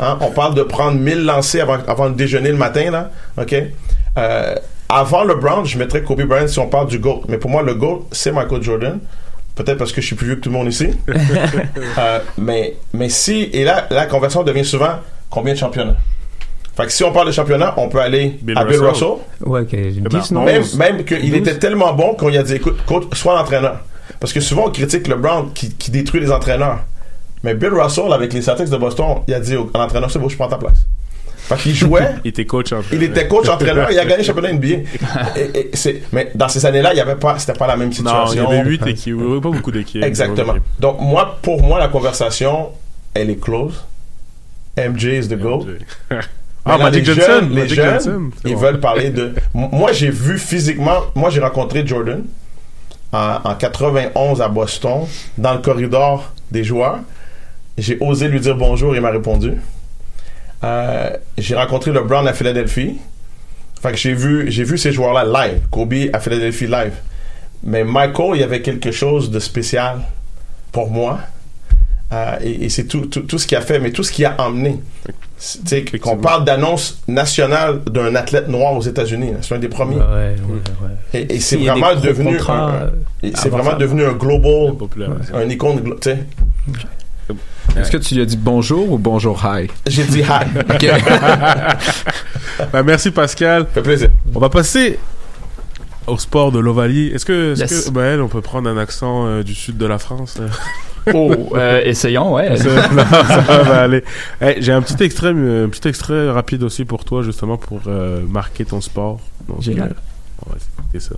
Hein, on parle de prendre 1000 lancers avant, avant le déjeuner le matin, là. OK? Euh, avant LeBron, je mettrais Kobe Bryant si on parle du GOAT. Mais pour moi, le GOAT, c'est Michael Jordan. Peut-être parce que je suis plus vieux que tout le monde ici. Euh, mais, mais si, et là, la conversion devient souvent combien de championnats? Fait que si on parle de championnat, on peut aller Bill à Bill Russell. Russell. Ouais, ok. 10, non Même, même qu'il 12. était tellement bon qu'on lui a dit, écoute, coach, sois l'entraîneur. Parce que souvent, on critique LeBron qui, qui détruit les entraîneurs. Mais Bill Russell, avec les Celtics de Boston, il a dit à l'entraîneur, c'est bon, je prends ta place. Fait qu'il jouait, Il était coach entraîneur. il était coach entraîneur, il a gagné le championnat NBA. Et- et c'est- mais dans ces années-là, il y avait pas, c'était pas la même Non, il situation. y avait huit équipes. Il y avait pas beaucoup d'équipes. Exactement. Donc, moi, pour moi, la conversation, elle est close. MJ is the GOAT. Ah, Magic les Johnson, jeunes, les Magic jeunes, Johnson, ils bon. veulent parler de. Moi, j'ai vu physiquement. Moi, j'ai rencontré Jordan en, en 91 à Boston, dans le corridor des joueurs. J'ai osé lui dire bonjour, il m'a répondu. Euh, j'ai rencontré LeBron à Philadelphie. Fait que j'ai vu, j'ai vu ces joueurs-là live. Kobe à Philadelphie live. Mais Michael, il y avait quelque chose de spécial pour moi. Euh, et et c'est tout, tout, tout ce qu'il a fait, mais tout ce qu'il a emmené. Qu'on parle d'annonce nationale d'un athlète noir aux États-Unis. là. C'est un des premiers. Ouais, ouais, ouais. Et, et c'est vraiment devenu un, c'est vraiment devenu global, un icône. tu sais. Est-ce que tu lui as dit bonjour ou bonjour hi? J'ai dit hi. Ok. Ben, merci Pascal. fait plaisir. On va passer au sport de l'Ovalie. Est-ce que, est-ce Yes. que Maël, on peut prendre un accent euh, du sud de la France euh? Oh, euh, essayons, ouais. Ça, non, ça va aller. Hey, J'ai un petit extrait, euh, un petit extrait rapide aussi pour toi, justement, pour euh, marquer ton sport. Donc, Génial. on va ça.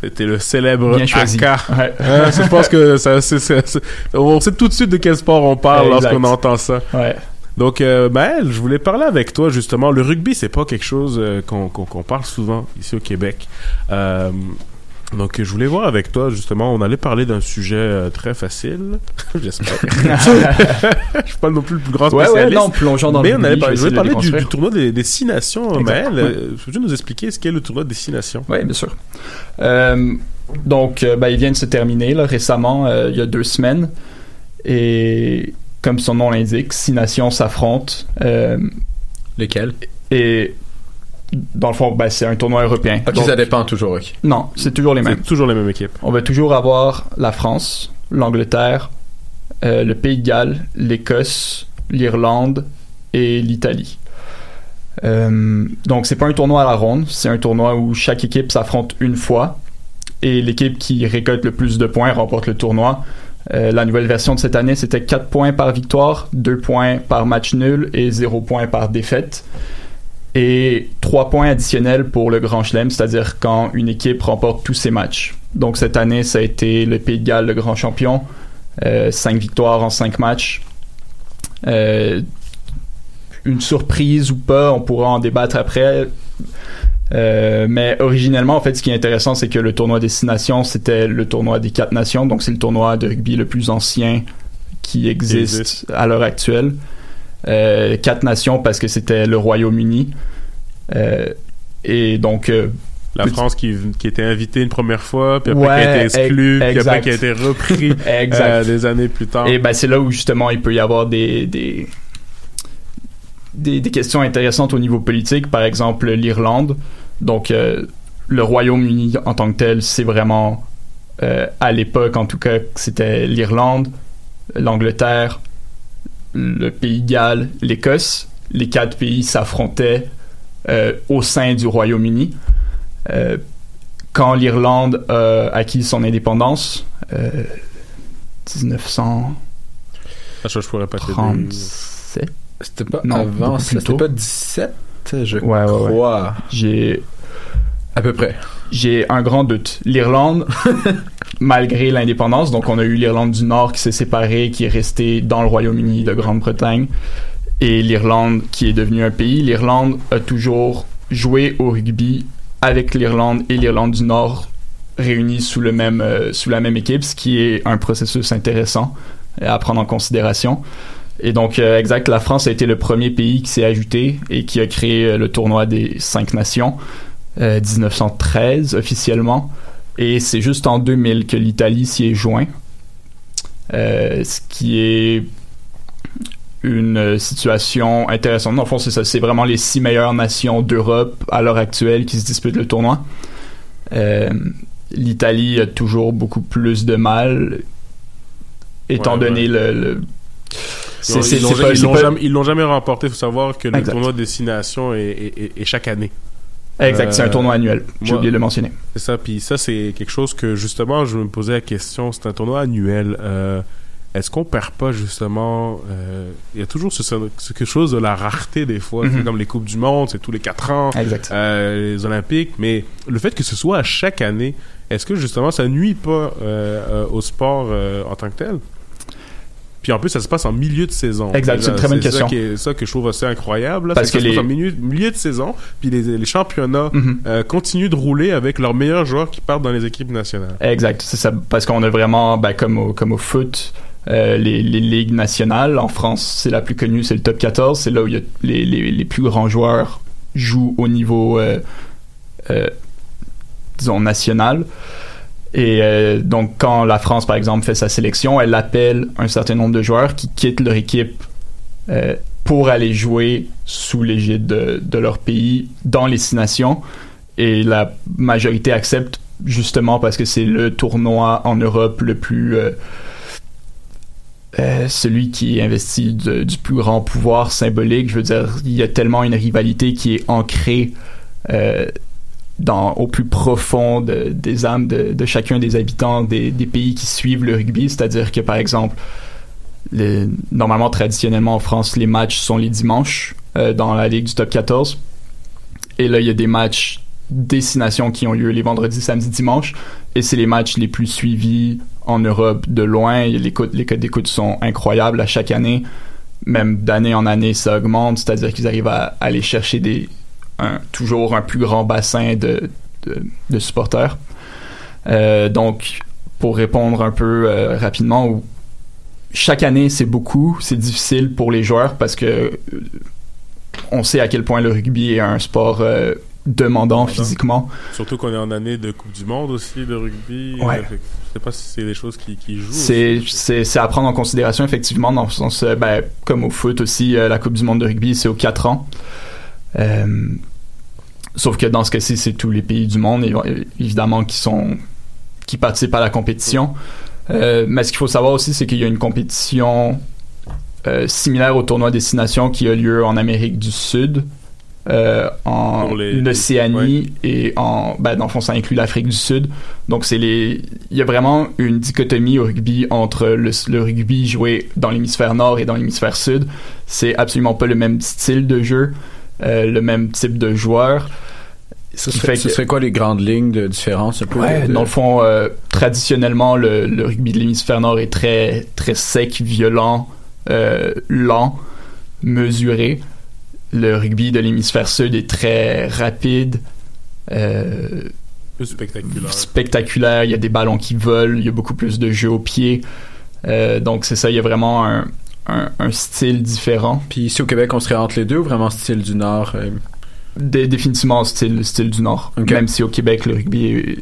C'était le célèbre Bien choisi. AK. Ouais. Hein, je pense que ça, on sait tout de suite de quel sport on parle lorsqu'on entend ça. Ouais. Donc, euh, Maël, je voulais parler avec toi justement. Le rugby, c'est pas quelque chose euh, qu'on parle souvent ici au Québec. Euh, Donc, je voulais voir avec toi, justement, on allait parler d'un sujet euh, très facile. J'espère. je suis pas non plus le plus grand Ouais, ouais, spécialiste. non, plongeons dans Mais le on allait parler, je voulais parler le du, tournoi des, des Six Nations. Maël, oui. euh, peux-tu nous expliquer ce qu'est le tournoi des Six Nations? Oui, bien sûr. Euh, donc, euh, ben, il vient de se terminer là, récemment, euh, il y a deux semaines. Et comme son nom l'indique, six nations s'affrontent. Euh, Lesquelles? Et dans le fond, ben, c'est un tournoi européen. Ok, Donc- ça dépend toujours, ok. Non, c'est toujours les mêmes. toujours les mêmes équipes. On va toujours avoir la France, l'Angleterre, euh, le Pays de Galles, l'Écosse, l'Irlande et l'Italie. Euh, donc c'est pas un tournoi à la ronde, c'est un tournoi où chaque équipe s'affronte une fois et l'équipe qui récolte le plus de points remporte le tournoi. Euh, la nouvelle version de cette année, c'était 4 points par victoire, 2 points par match nul et 0 points par défaite. Et 3 points additionnels pour le Grand Chelem, c'est-à-dire quand une équipe remporte tous ses matchs. Donc cette année, ça a été le Pays de Galles, le grand champion. 5 victoires en 5 matchs. Euh, une surprise ou pas, on pourra en débattre après. Euh, mais originellement, en fait, ce qui est intéressant, c'est que le tournoi des six nations, c'était le tournoi des quatre nations. Donc, c'est le tournoi de rugby le plus ancien qui existe, existe. à l'heure actuelle. Euh, quatre nations parce que c'était le Royaume-Uni. Euh, et donc, euh, La France qui, qui était invitée une première fois, puis après Ouais, qui a été exclue, ex- puis après qui a été repris euh, des années plus tard. Et ben c'est là où justement il peut y avoir des, des, des, des questions intéressantes au niveau politique. Par exemple, l'Irlande. Donc, euh, le Royaume-Uni en tant que tel, c'est vraiment, euh, à l'époque en tout cas, c'était l'Irlande, l'Angleterre, le Pays de Galles, l'Écosse. Les quatre pays s'affrontaient euh, au sein du Royaume-Uni. Euh, quand l'Irlande a acquis son indépendance, euh, 1900. Ah, ça, je pourrais pas t'aider. 37. C'était pas Non, avant, c'était pas 17, je Ouais, ouais, ouais. crois. J'ai À peu près. j'ai un grand doute. L'Irlande, malgré l'indépendance, donc on a eu l'Irlande du Nord qui s'est séparée, qui est restée dans le Royaume-Uni de Grande-Bretagne, et l'Irlande qui est devenue un pays. L'Irlande a toujours joué au rugby avec l'Irlande et l'Irlande du Nord réunis sous le même euh, sous la même équipe, ce qui est un processus intéressant à prendre en considération. Et donc, euh, exact, la France a été le premier pays qui s'est ajouté et qui a créé euh, le tournoi des cinq nations, euh, 1913 officiellement. Et c'est juste en 2000 que l'Italie s'y est joint, Euh, ce qui est une euh, situation intéressante. Dans le fond, c'est ça. C'est vraiment les six meilleures nations d'Europe à l'heure actuelle qui se disputent le tournoi. Euh, L'Italie a toujours beaucoup plus de mal, étant Ouais, donné ouais. le. le- Ils l'ont- c'est- ils jamais, remporté. Il faut savoir que le Exact. tournoi Destination est, est, est- est chaque année. Exact, c'est un Euh, tournoi annuel. J'ai oublié de le mentionner. C'est ça, puis ça, c'est quelque chose que justement, je me posais la question. C'est un tournoi annuel. Euh, Est-ce qu'on perd pas justement euh, Il y a toujours ce, ce- quelque chose de la rareté des fois. Mhm. Comme les coupes du monde, c'est tous les quatre ans. Exact. Euh, les Olympiques, mais le fait que ce soit à chaque année, est-ce que justement ça nuit pas euh, euh, au sport euh, en tant que tel? Puis en plus, ça se passe en milieu de saison. Exact, c'est une très bonne question. qui est- ça que je trouve assez incroyable. là, Parce c'est que ça se passe en milieu, milieu de saison, puis les, les championnats Mhm. euh, continuent de rouler avec leurs meilleurs joueurs qui partent dans les équipes nationales. Exact, c'est ça. Parce qu'on a vraiment, ben, comme, au, comme au foot, euh, les, les ligues nationales. En France, c'est la plus connue, c'est le top 14. C'est là où il y a les, les, les plus grands joueurs jouent au niveau, euh, euh, disons, national. Et euh, donc, quand la France, par exemple, fait sa sélection, elle appelle un certain nombre de joueurs qui quittent leur équipe euh, pour aller jouer sous l'égide de, leur pays dans les six nations. Et la majorité accepte justement parce que c'est le tournoi en Europe le plus... euh, celui qui investit de- du plus grand pouvoir symbolique. Je veux dire, il y a tellement une rivalité qui est ancrée au plus profond de- des âmes de, chacun des habitants des, pays qui suivent le rugby. C'est-à-dire que, par exemple, le- normalement, traditionnellement en France, les matchs sont les dimanches euh, dans la Ligue du Top 14. Et là, il y a des matchs destinations qui ont lieu les vendredis, samedis, dimanches. Et c'est les matchs les plus suivis en Europe de loin. Les, les codes d'écoute sont incroyables à chaque année. Même d'année en année, ça augmente. C'est-à-dire qu'ils arrivent à aller chercher des, un- toujours un plus grand bassin de, de, de supporters. Euh, donc, pour répondre un peu euh, rapidement, chaque année c'est beaucoup, c'est difficile pour les joueurs parce que euh, on sait à quel point le rugby est un sport euh, demandant physiquement. Surtout qu'on est en année de Coupe du Monde aussi de rugby. Ouais. Je sais pas si c'est des choses qui, qui jouent. C'est, à prendre en considération, effectivement, dans le sens, ben, comme au foot aussi, la Coupe du Monde de rugby, c'est aux 4 ans. Euh, sauf que dans ce cas-ci, c'est tous les pays du monde, évi- évidemment, qui sont, qui participent à la compétition. Euh, mais ce qu'il faut savoir aussi, c'est qu'il y a une compétition euh, similaire au tournoi Destination qui a lieu en Amérique du Sud, euh, en les- Océanie et en, ben, dans le fond, ça inclut l'Afrique du Sud. Donc, c'est les, il y a vraiment une dichotomie au rugby entre le, le rugby joué dans l'hémisphère nord et dans l'hémisphère sud. C'est absolument pas le même style de jeu, le même type de joueur. Ce serait, ce serait quoi les grandes lignes de différence un peu Ouais, de- de- dans le fond, euh, traditionnellement, le, le rugby de l'hémisphère nord est très, très sec, violent, euh, lent, mesuré. Le rugby de l'hémisphère sud est très rapide, euh, Plus spectaculaire. spectaculaire. Il y a des ballons qui volent, il y a beaucoup plus de jeux au pied. Euh, donc, c'est ça, il y a vraiment un, un, un style différent. Puis ici au Québec, on serait entre les deux ou vraiment style du Nord euh, Dé- définitivement style, style du Nord. Même si au Québec, le rugby est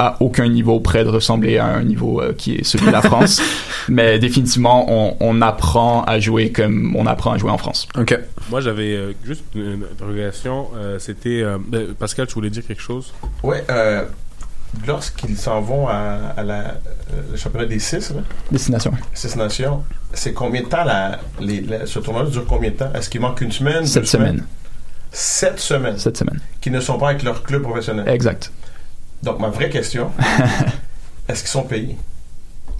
à aucun niveau près de ressembler à un niveau euh, qui est celui de la France. Mais définitivement, on, on apprend à jouer comme on apprend à jouer en France. Ok. Moi, j'avais euh, juste une, interrogation. euh, C'était. euh, ben, Pascal, tu voulais dire quelque chose? Ouais, euh, lorsqu'ils s'en vont à, à la, euh, le championnat des six, là, Destination. six nations, c'est combien de temps la, les, la- ce tournoi dure combien de temps? Est-ce qu'il manque une semaine Sept deux semaines? semaines. Sept semaines. Cette semaine. Qui ne sont pas avec leur club professionnel. Exact. Donc, ma vraie question, est-ce qu'ils sont payés?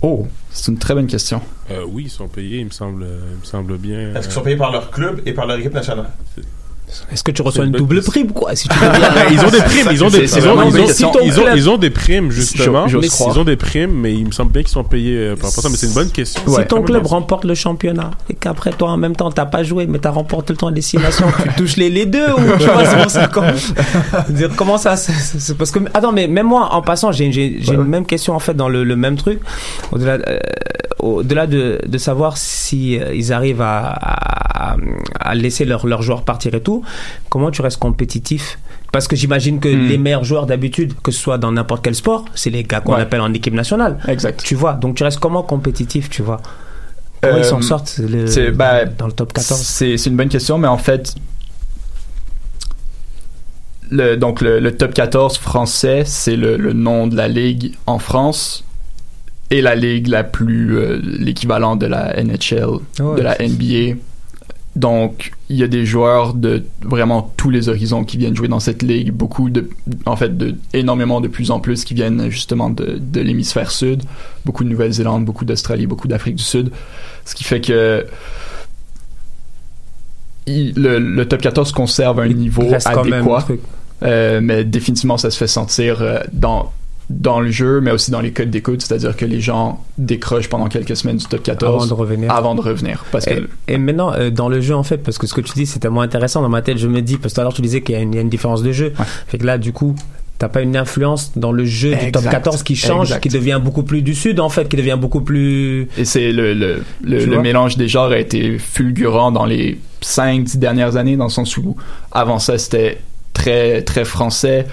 Oh, c'est une très bonne question. Euh, Oui, ils sont payés, il me semble, euh, il me semble bien. Est-ce qu'ils sont payés par leur club et par leur équipe nationale? Est-ce que tu reçois une double prime, quoi si tu ils ont des primes, ils ont des, ils ont, vraiment ils une ont- question. ils ont- ils ont des primes justement. Ils ont des primes, mais il me semble bien qu'ils sont payés euh, par rapport à ça. Mais c'est une bonne question. Si ton club bien. remporte le championnat et qu'après toi en même temps t'as pas joué mais t'as remporté le temps des six nations, tu touches les, les deux ou tu vois c'est pour ça comment, dire, comment ça c'est- parce que attends mais même moi en passant j'ai j'ai j'ai une même question en fait dans le, le même truc au-delà euh, au-delà de, de savoir si euh, ils arrivent à, à, à laisser leurs leurs joueurs partir et tout comment tu restes compétitif? Parce que j'imagine que Hmm. les meilleurs joueurs d'habitude, que ce soit dans n'importe quel sport, c'est les gars qu'on Ouais. appelle en équipe nationale. Exact. Tu vois, donc tu restes comment compétitif, tu vois? Comment ils s'en Euh, sortent le- ben, dans le top 14 C'est c'est une bonne question, mais en fait, le, donc le, le top 14 français, c'est le, le nom de la ligue en France et la ligue la plus euh, l'équivalent de la NHL, Ouais, de la NBA. Donc, il y a des joueurs de vraiment tous les horizons qui viennent jouer dans cette ligue. Beaucoup de, en fait, de, énormément de plus en plus qui viennent justement de, de l'hémisphère sud. Beaucoup de Nouvelle-Zélande, beaucoup d'Australie, beaucoup d'Afrique du Sud. Ce qui fait que il- le, le top 14 conserve un niveau adéquat. Euh, mais définitivement, ça se fait sentir euh, dans dans le jeu, mais aussi dans les codes d'écoute, c'est-à-dire que les gens décrochent pendant quelques semaines du top 14 Avant de revenir. avant de revenir. Parce que Et, et maintenant, euh, dans le jeu, en fait, parce que ce que tu dis, c'est tellement intéressant dans ma tête, je me dis, parce que tout à l'heure, tu disais qu'il y, a une- il y a une différence de jeu. Fait que là, du coup, t'as pas une influence dans le jeu du top Exact. 14 qui change, Exact. qui devient beaucoup plus du sud, en fait, qui devient beaucoup plus. Et c'est le, le, le, mélange des genres a été fulgurant dans les 5-10 dernières années, dans le sens où avant ça, c'était très, très français,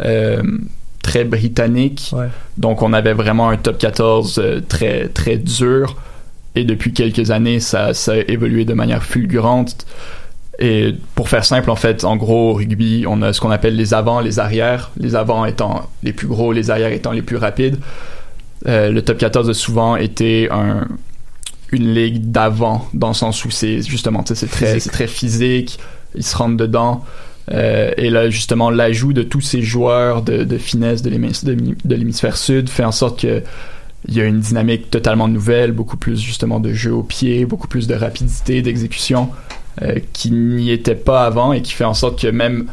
euh, très britannique. Donc, on avait vraiment un top 14 euh, très, très dur. Et depuis quelques années, ça, ça a évolué de manière fulgurante. Et pour faire simple, en fait, en gros, au rugby, on a ce qu'on appelle les avants, les arrières. Les avants étant les plus gros, les arrières étant les plus rapides. Euh, le top 14 a souvent été un, une ligue d'avant, dans le sens où c'est justement, c'est très, très physique, ils se rentrent dedans. Euh, et là, justement, l'ajout de tous ces joueurs de, de finesse de l'hémis- de de l'hémisphère sud fait en sorte que il y a une dynamique totalement nouvelle, beaucoup plus justement de jeu au pied, beaucoup plus de rapidité, d'exécution, euh, qui n'y était pas avant et qui fait en sorte que même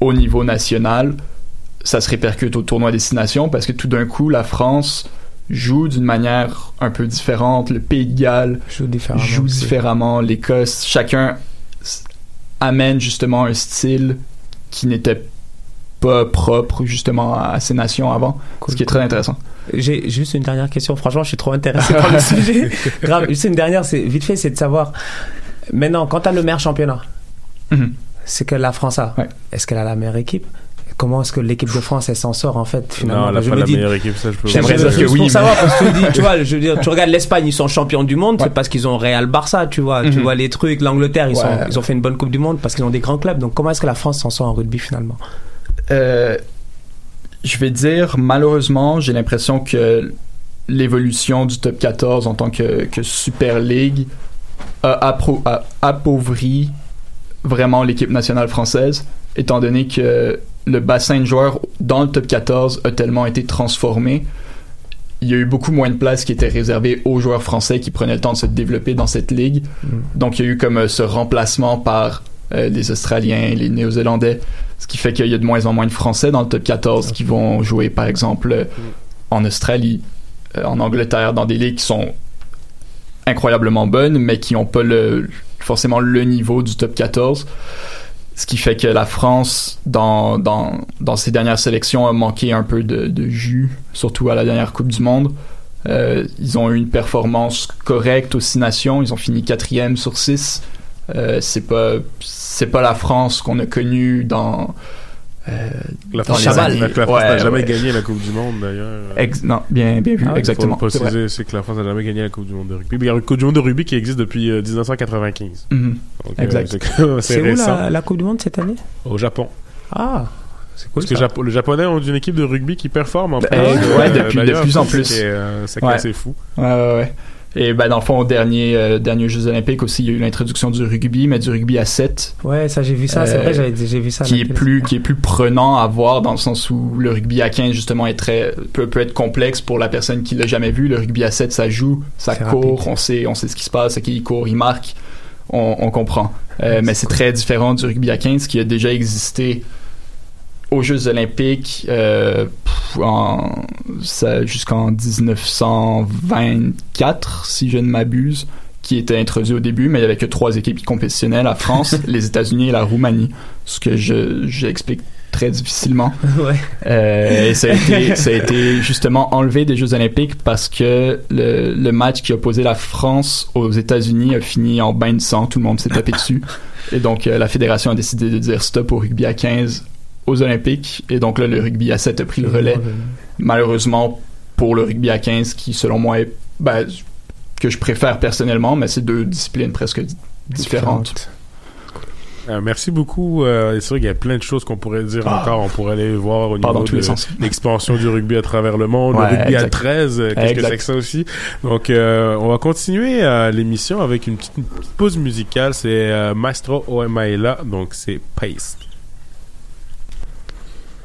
au niveau national, ça se répercute au tournoi destination parce que tout d'un coup, la France joue d'une manière un peu différente, le Pays de Galles joue différemment. l'Écosse, chacun amène justement un style qui n'était pas propre justement à ces nations avant, ce qui est très intéressant. J'ai juste une dernière question. Franchement, je suis trop intéressé par le sujet. Grave. Juste une dernière, c'est vite fait, c'est de savoir. Maintenant, quand tu as le meilleur championnat, Mhm. c'est que la France a. Est-ce qu'elle a la meilleure équipe? Comment est-ce que l'équipe de France elle s'en sort en fait finalement? Non, elle a Je pas me la dis- meilleure équipe, ça, je peux J'aimerais vous dire que oui. Pour savoir parce que tu dis, tu vois, je veux dire, tu regardes l'Espagne, ils sont champions du monde, c'est parce qu'ils ont Real Barça, tu vois, tu Mhm. vois les trucs. L'Angleterre, ils, sont- Ouais. ils ont fait une bonne Coupe du Monde parce qu'ils ont des grands clubs. Donc comment est-ce que la France s'en sort en rugby finalement? Euh, je vais dire, malheureusement, j'ai l'impression que l'évolution du top 14 en tant que, que Super League a, appro- a appauvri vraiment l'équipe nationale française, étant donné que le bassin de joueurs dans le top 14 a tellement été transformé. Il y a eu beaucoup moins de places qui étaient réservées aux joueurs français qui prenaient le temps de se développer dans cette ligue. Donc il y a eu comme euh, ce remplacement par euh, les Australiens, les Néo-Zélandais, ce qui fait qu'il y a de moins en moins de Français dans le top 14 qui vont jouer par exemple euh, en Australie, en Angleterre, dans des ligues qui sont incroyablement bonnes, mais qui n'ont pas le, forcément le niveau du top 14. Ce qui fait que la France, dans, dans, dans ses dernières sélections, a manqué un peu de, de jus, surtout à la dernière Coupe du Monde. Euh, ils ont eu une performance correcte aux six nations. Ils ont fini quatrième sur six. Euh, c'est pas c'est pas la France qu'on a connue dans La dans France, les la France n'a Ouais, jamais ouais. gagné la Coupe du Monde d'ailleurs. Ex- non, bien, bien vu, Ah ouais, exactement. C'est préciser, vrai. c'est que la France n'a jamais gagné la Coupe du Monde de rugby. Il y a une Coupe du Monde de rugby qui existe depuis euh, 1995. Mhm. Donc, euh, Exact. c'est où la, la Coupe du Monde cette année? Au Japon. Ah, c'est cool. Parce que les Japonais ont une équipe de rugby qui performe en plus. ouais, euh, depuis- de plus en plus. euh, C'est Ouais. assez fou. Ouais, ouais, ouais. Et ben, dans le fond, au dernier, euh, dernier Jeux Olympiques aussi, il y a eu l'introduction du rugby, mais du rugby à 7. Ouais, ça j'ai vu ça. C'est Euh, vrai, j'avais- j'ai vu ça. qui est plus qui est plus prenant à voir dans le sens où le rugby à 15 justement est très peut, peut être complexe pour la personne qui l'a jamais vu le rugby à 7 ça joue ça court rapide. on sait on sait ce qui se passe qui il court il marque on, on comprend Euh, mais c'est très différent du rugby à 15 qui a déjà existé aux Jeux Olympiques euh, pff, jusqu'en 1924 si je ne m'abuse qui était introduit au début, mais il n'y avait que trois équipes qui compétitionnaient, la France, les États-Unis et la Roumanie, ce que je j'explique très difficilement. Ouais. Euh, et ça a, été, ça a été justement enlevé des Jeux Olympiques parce que le, le match qui opposait la France aux États-Unis a fini en bain de sang, tout le monde s'est tapé dessus. Et donc euh, la fédération a décidé de dire stop au rugby à 15 aux Olympiques, et donc là le rugby à 7 a pris le relais. Malheureusement pour le rugby à 15 qui selon moi est ben, que je préfère personnellement, mais c'est deux disciplines presque di- différentes. Euh, merci beaucoup. Euh, c'est vrai qu'il y a plein de choses qu'on pourrait dire Ah. encore. On pourrait aller voir au niveau de l'expansion du rugby à travers le monde, Ouais, le rugby à exact. 13. euh, Qu'est-ce que c'est que ça aussi? Donc, on va continuer l'émission avec une petite, une petite pause musicale. C'est Maestro Oemaela, donc c'est Pace.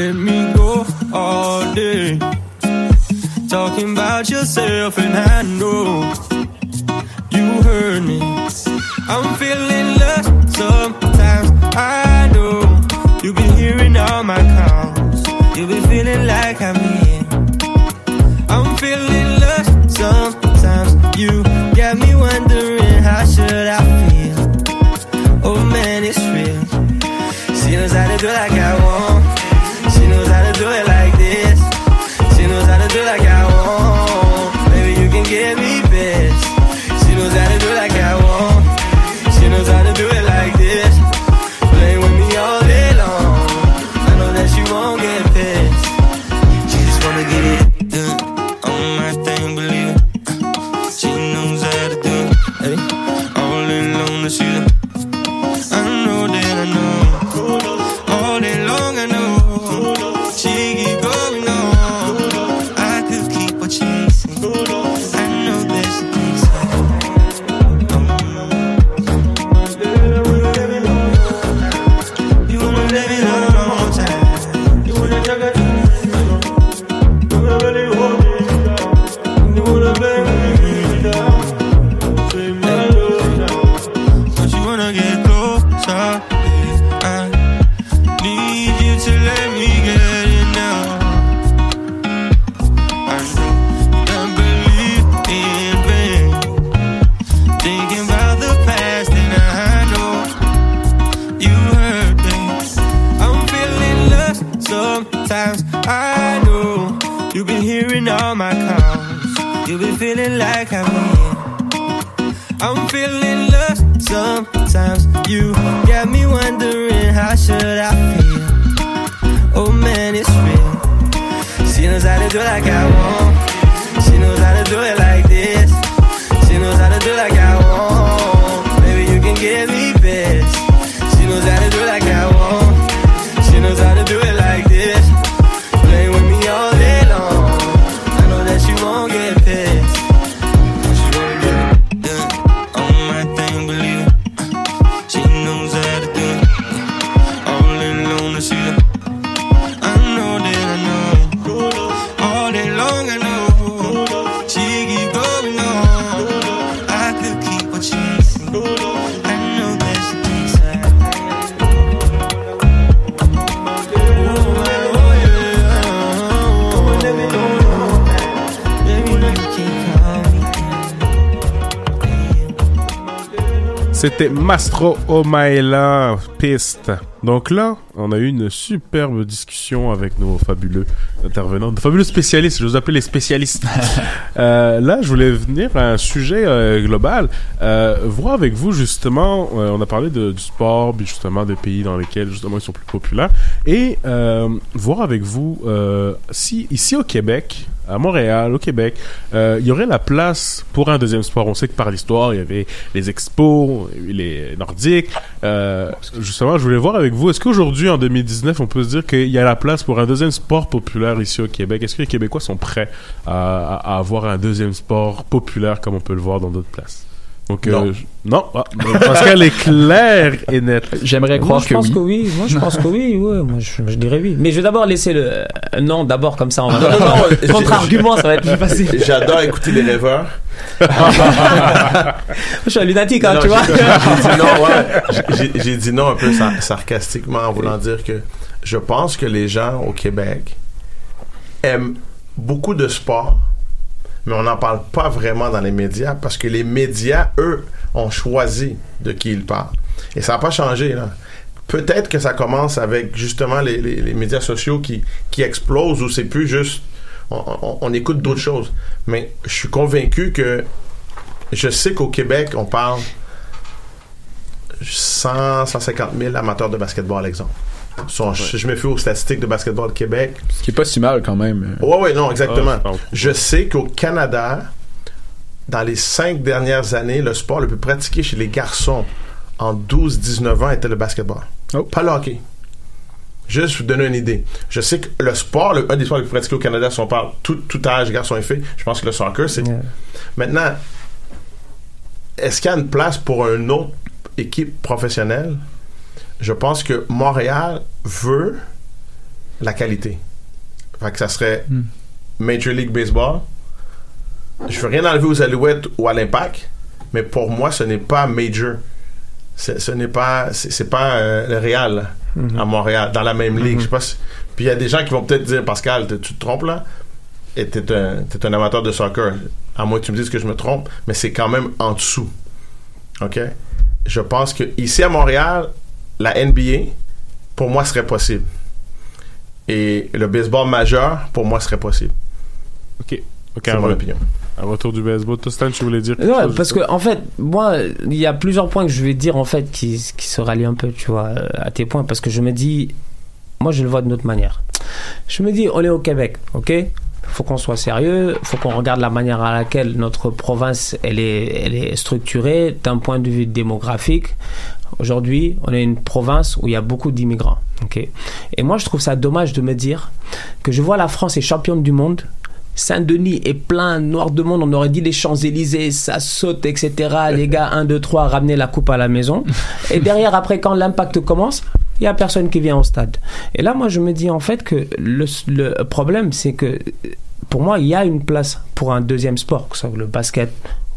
let me go all day. Talking about yourself, and I know you heard me. I'm feeling lost sometimes. I know you've been hearing all my calls. You've been feeling like I'm here. I'm feeling lost sometimes. You got me wondering how should I feel. Oh man, it's real. She knows how do like I want. Do. Mastro Omaela Piste. Donc là, on a eu une superbe discussion avec nos fabuleux intervenants, de fabuleux spécialistes, je vous appelle les spécialistes. Euh, là, je voulais venir à un sujet euh, global, euh, voir avec vous justement, on a parlé de, du sport, puis justement des pays dans lesquels justement ils sont plus populaires, et voir avec vous si ici au Québec, à Montréal, au Québec, euh, il y aurait la place pour un deuxième sport. On sait que par l'histoire, il y avait les expos, les nordiques. Euh, justement, je voulais voir avec vous, est-ce qu'aujourd'hui, en 2019, on peut se dire qu'il y a la place pour un deuxième sport populaire ici au Québec? Est-ce que les Québécois sont prêts à avoir un deuxième sport populaire comme on peut le voir dans d'autres places? Donc, euh, Non. je- non, ah, parce qu'elle est claire et nette. J'aimerais Moi, je pense que oui. Moi, je pense que oui. Ouais, moi, je, je dirais oui. Mais je vais d'abord laisser le euh, non. D'abord, comme ça, on va. Non, non, non, Contre-argument, ça va être plus facile. J'adore écouter les rêveurs. Je suis un lunatique, hein, Non, tu vois. j'ai- dit non, ouais. J'ai- J'ai dit non un peu sar- sarcastiquement en voulant dire que je pense que les gens au Québec aiment beaucoup de sport, mais on n'en parle pas vraiment dans les médias parce que les médias, eux, ont choisi de qui ils parlent. Et ça n'a pas changé. Peut-être que ça commence avec justement les, médias sociaux qui, explosent ou c'est plus juste. On écoute d'autres choses. Mais je suis convaincu que. Je sais qu'au Québec, on parle 100, 150 000 amateurs de basketball, exemple. Je, je me fie aux statistiques de basketball Québec. Ce qui est pas si mal quand même. Ouais, ouais, non, exactement. Ah, je sais qu'au Canada, dans les cinq dernières années, le sport le plus pratiqué chez les garçons en 12-19 ans était le basketball. Pas le hockey. Juste vous donner une idée. Je sais que le sport, le, un des sports les plus pratiqués au Canada, si on parle tout, tout âge, garçons et filles, je pense que le soccer, c'est. Maintenant, est-ce qu'il y a une place pour une autre équipe professionnelle? Je pense que Montréal veut la qualité. Fait que ça serait Major League Baseball. Je veux rien enlever aux Alouettes ou à l'Impact, mais pour moi, ce n'est pas Major. Ce n'est pas, c'est c'est pas euh, le Real Mhm. à Montréal, dans la même ligue. Je sais pas si- Puis il y a des gens qui vont peut-être dire, Pascal, tu te trompes là, et t'es un, t'es un amateur de soccer. À moins que tu me dises que je me trompe, mais c'est quand même en dessous. OK? Je pense que ici à Montréal, la NBA, pour moi, serait possible. Et le baseball majeur, pour moi, serait possible. OK. Ok, C'est un mon opinion. Un retour du baseball. Toi, Stan, tu voulais dire quelque Ouais, chose, parce que en fait, moi, il y a plusieurs points que je vais dire en fait qui, qui se rallient un peu, tu vois, euh, à tes points, parce que je me dis, moi, je le vois d'une autre manière. Je me dis, on est au Québec, ok? Faut qu'on soit sérieux, faut qu'on regarde la manière à laquelle notre province elle est, elle est structurée d'un point de vue démographique. Aujourd'hui, on est une province où il y a beaucoup d'immigrants. ok? Et moi, je trouve ça dommage de me dire que je vois la France est championne du monde. Saint-Denis est plein, noir de monde. On aurait dit les Champs-Élysées, ça saute, etc. Les gars, 1, 2, 3, ramener la coupe à la maison. Et derrière, après, quand l'impact commence, il y a personne qui vient au stade. Et là, moi, je me dis en fait que le problème, c'est que pour moi, il y a une place pour un deuxième sport, que ce soit le basket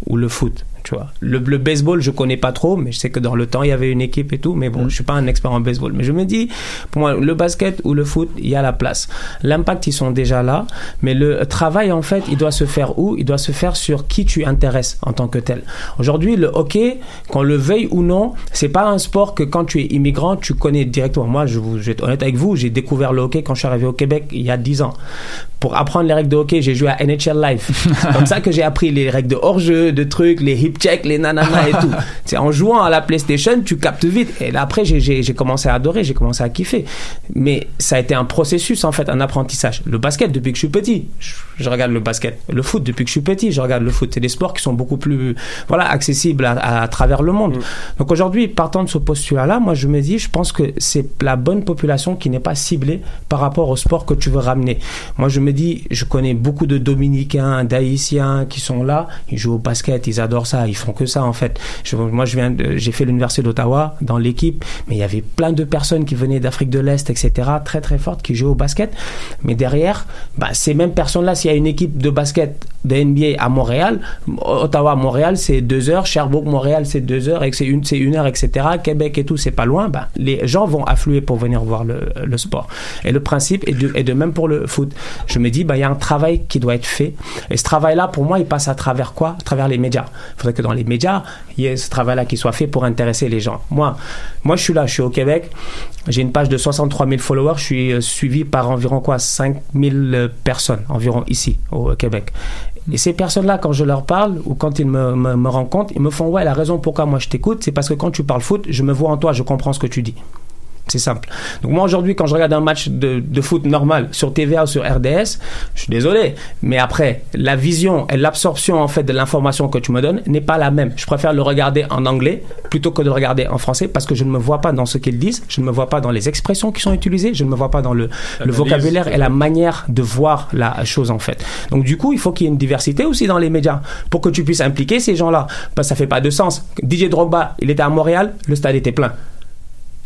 ou le foot. Tu vois. Le, le baseball, je connais pas trop, mais je sais que dans le temps, il y avait une équipe et tout, mais bon, je suis pas un expert en baseball. Mais je me dis, pour moi, le basket ou le foot, il y a la place. L'impact, ils sont déjà là, mais le travail, en fait, il doit se faire où? Il doit se faire sur qui tu intéresses en tant que tel. Aujourd'hui, le hockey, qu'on le veuille ou non, c'est pas un sport que quand tu es immigrant, tu connais directement. Moi, je, vous, je vais être honnête avec vous, j'ai découvert le hockey quand je suis arrivé au Québec il y a 10 ans. Pour apprendre les règles de hockey, j'ai joué à NHL Live. C'est comme ça que j'ai appris les règles de hors-jeu, de trucs, les hip checks, les nananas et tout. C'est en jouant à la PlayStation, tu captes vite. Et là, après, j'ai- commencé à adorer, j'ai commencé à kiffer. Mais ça a été un processus, en fait, un apprentissage. Le basket, depuis que je suis petit, je, je regarde le basket. Le foot, depuis que je suis petit, je regarde le foot. C'est des sports qui sont beaucoup plus, voilà, accessibles à, à travers le monde. Donc aujourd'hui, partant de ce postulat-là, moi, je me dis, je pense que c'est la bonne population qui n'est pas ciblée par rapport au sport que tu veux ramener. Moi, je me dis, je connais beaucoup de Dominicains, d'Haïtiens qui sont là, ils jouent au basket, ils adorent ça, ils font que ça en fait. Moi, j'ai fait l'université d'Ottawa dans l'équipe, mais il y avait plein de personnes qui venaient d'Afrique de l'Est, etc., très très fortes, qui jouaient au basket. Mais derrière, bah, ces mêmes personnes-là, s'il y a une équipe de basket de NBA à Montréal, Ottawa, Montréal, c'est deux heures, Sherbrooke, Montréal, c'est deux heures, et c'est une, une heure, etc. Québec et tout, c'est pas loin. Bah, les gens vont affluer pour venir voir le, sport. Et le principe est de, même pour le foot. Je me dis, bah, il y a un travail qui doit être fait. Et ce travail-là, pour moi, il passe à travers quoi? À travers les médias. Il faudrait que dans les médias, il y ait ce travail-là qui soit fait pour intéresser les gens. Moi, moi, je suis là, je suis au Québec. J'ai une page de 63 000 followers. Je suis euh, suivi par environ quoi? 5 000 euh, personnes environ ici au Québec. Et ces personnes-là, quand je leur parle ou quand ils me, me, me rencontrent, ils me font ouais, la raison pourquoi moi je t'écoute, c'est parce que quand tu parles foot, je me vois en toi, je comprends ce que tu dis. C'est simple. Donc moi aujourd'hui, quand je regarde un match de, de foot normal sur TVA ou sur RDS, je suis désolé, mais après la vision et l'absorption en fait de l'information que tu me donnes n'est pas la même. Je préfère le regarder en anglais plutôt que de le regarder en français parce que je ne me vois pas dans ce qu'ils disent, je ne me vois pas dans les expressions qui sont utilisées, je ne me vois pas dans le, le vocabulaire et la manière de voir la chose en fait. Donc du coup, il faut qu'il y ait une diversité aussi dans les médias pour que tu puisses impliquer ces gens-là. Parce que ça fait pas de sens. DJ Drogba, il était à Montréal, le stade était plein.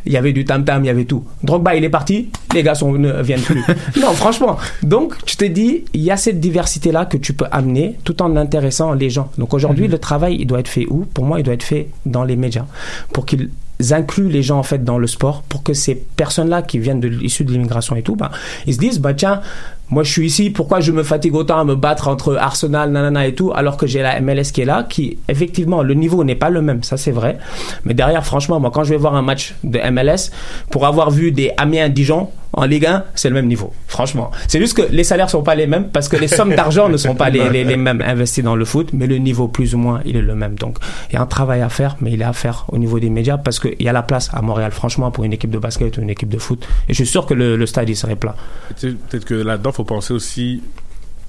Il y avait du tam-tam, il y avait tout. Drogba, il est parti, les gars sont, ne viennent plus. non, franchement. Donc, tu te dis, il y a cette diversité-là que tu peux amener tout en intéressant les gens. Donc, aujourd'hui, le travail, il doit être fait où? Pour moi, il doit être fait dans les médias. Pour qu'ils incluent les gens, en fait, dans le sport, pour que ces personnes-là qui viennent de l'issue de l'immigration et tout, bah, ils se disent, bah, tiens, moi, je suis ici, pourquoi je me fatigue autant à me battre entre Arsenal, nanana et tout, alors que j'ai la MLS qui est là, qui, effectivement, le niveau n'est pas le même, ça c'est vrai. Mais derrière, franchement, moi, quand je vais voir un match de MLS, pour avoir vu des Amiens-Dijon en Ligue 1, c'est le même niveau, franchement. C'est juste que les salaires sont pas les mêmes, parce que les sommes d'argent ne sont pas les, les, les mêmes investies dans le foot, mais le niveau, plus ou moins, il est le même. Donc, il y a un travail à faire, mais il est à faire au niveau des médias, parce qu'il y a la place à Montréal, franchement, pour une équipe de basket ou une équipe de foot. Et je suis sûr que le, le stade, il serait plat. Peut-être que là-dedans, faut penser aussi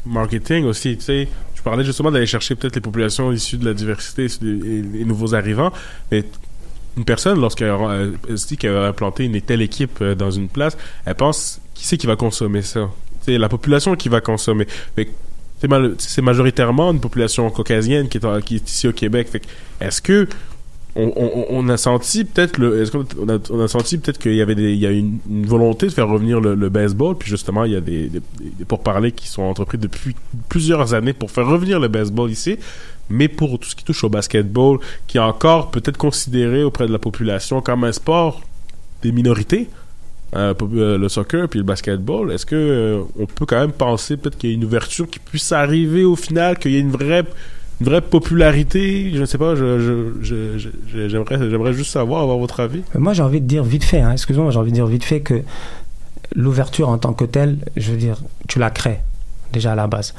marketing aussi. Tu sais, je parlais justement d'aller chercher peut-être les populations issues de la diversité et les nouveaux arrivants, mais une personne, lorsqu'elle dit qu'elle va implanter une telle équipe euh, dans une place, elle pense qui c'est qui va consommer ça? C'est la population qui va consommer. C'est majoritairement une population caucasienne qui est, qui est ici au Québec. Est-ce que on, a senti peut-être le est-ce qu'on a, senti peut-être qu'il y avait il y a une, une volonté de faire revenir le, baseball puis justement il y a des, pourparlers qui sont entrepris depuis plusieurs années pour faire revenir le baseball ici mais pour tout ce qui touche au basketball qui est encore peut-être considéré auprès de la population comme un sport des minorités euh, euh, le soccer puis le basketball. Est-ce que euh, on peut quand même penser peut-être qu'il y a une ouverture qui puisse arriver au final qu'il y ait une vraie une vraie popularité je ne sais pas je, je- je- je- j'aimerais j'aimerais juste savoir avoir votre avis Mais Moi, j'ai envie de dire vite fait, hein, excuse-moi, j'ai envie de dire vite fait que l'ouverture en tant que telle, je veux dire, tu la crées déjà à la base.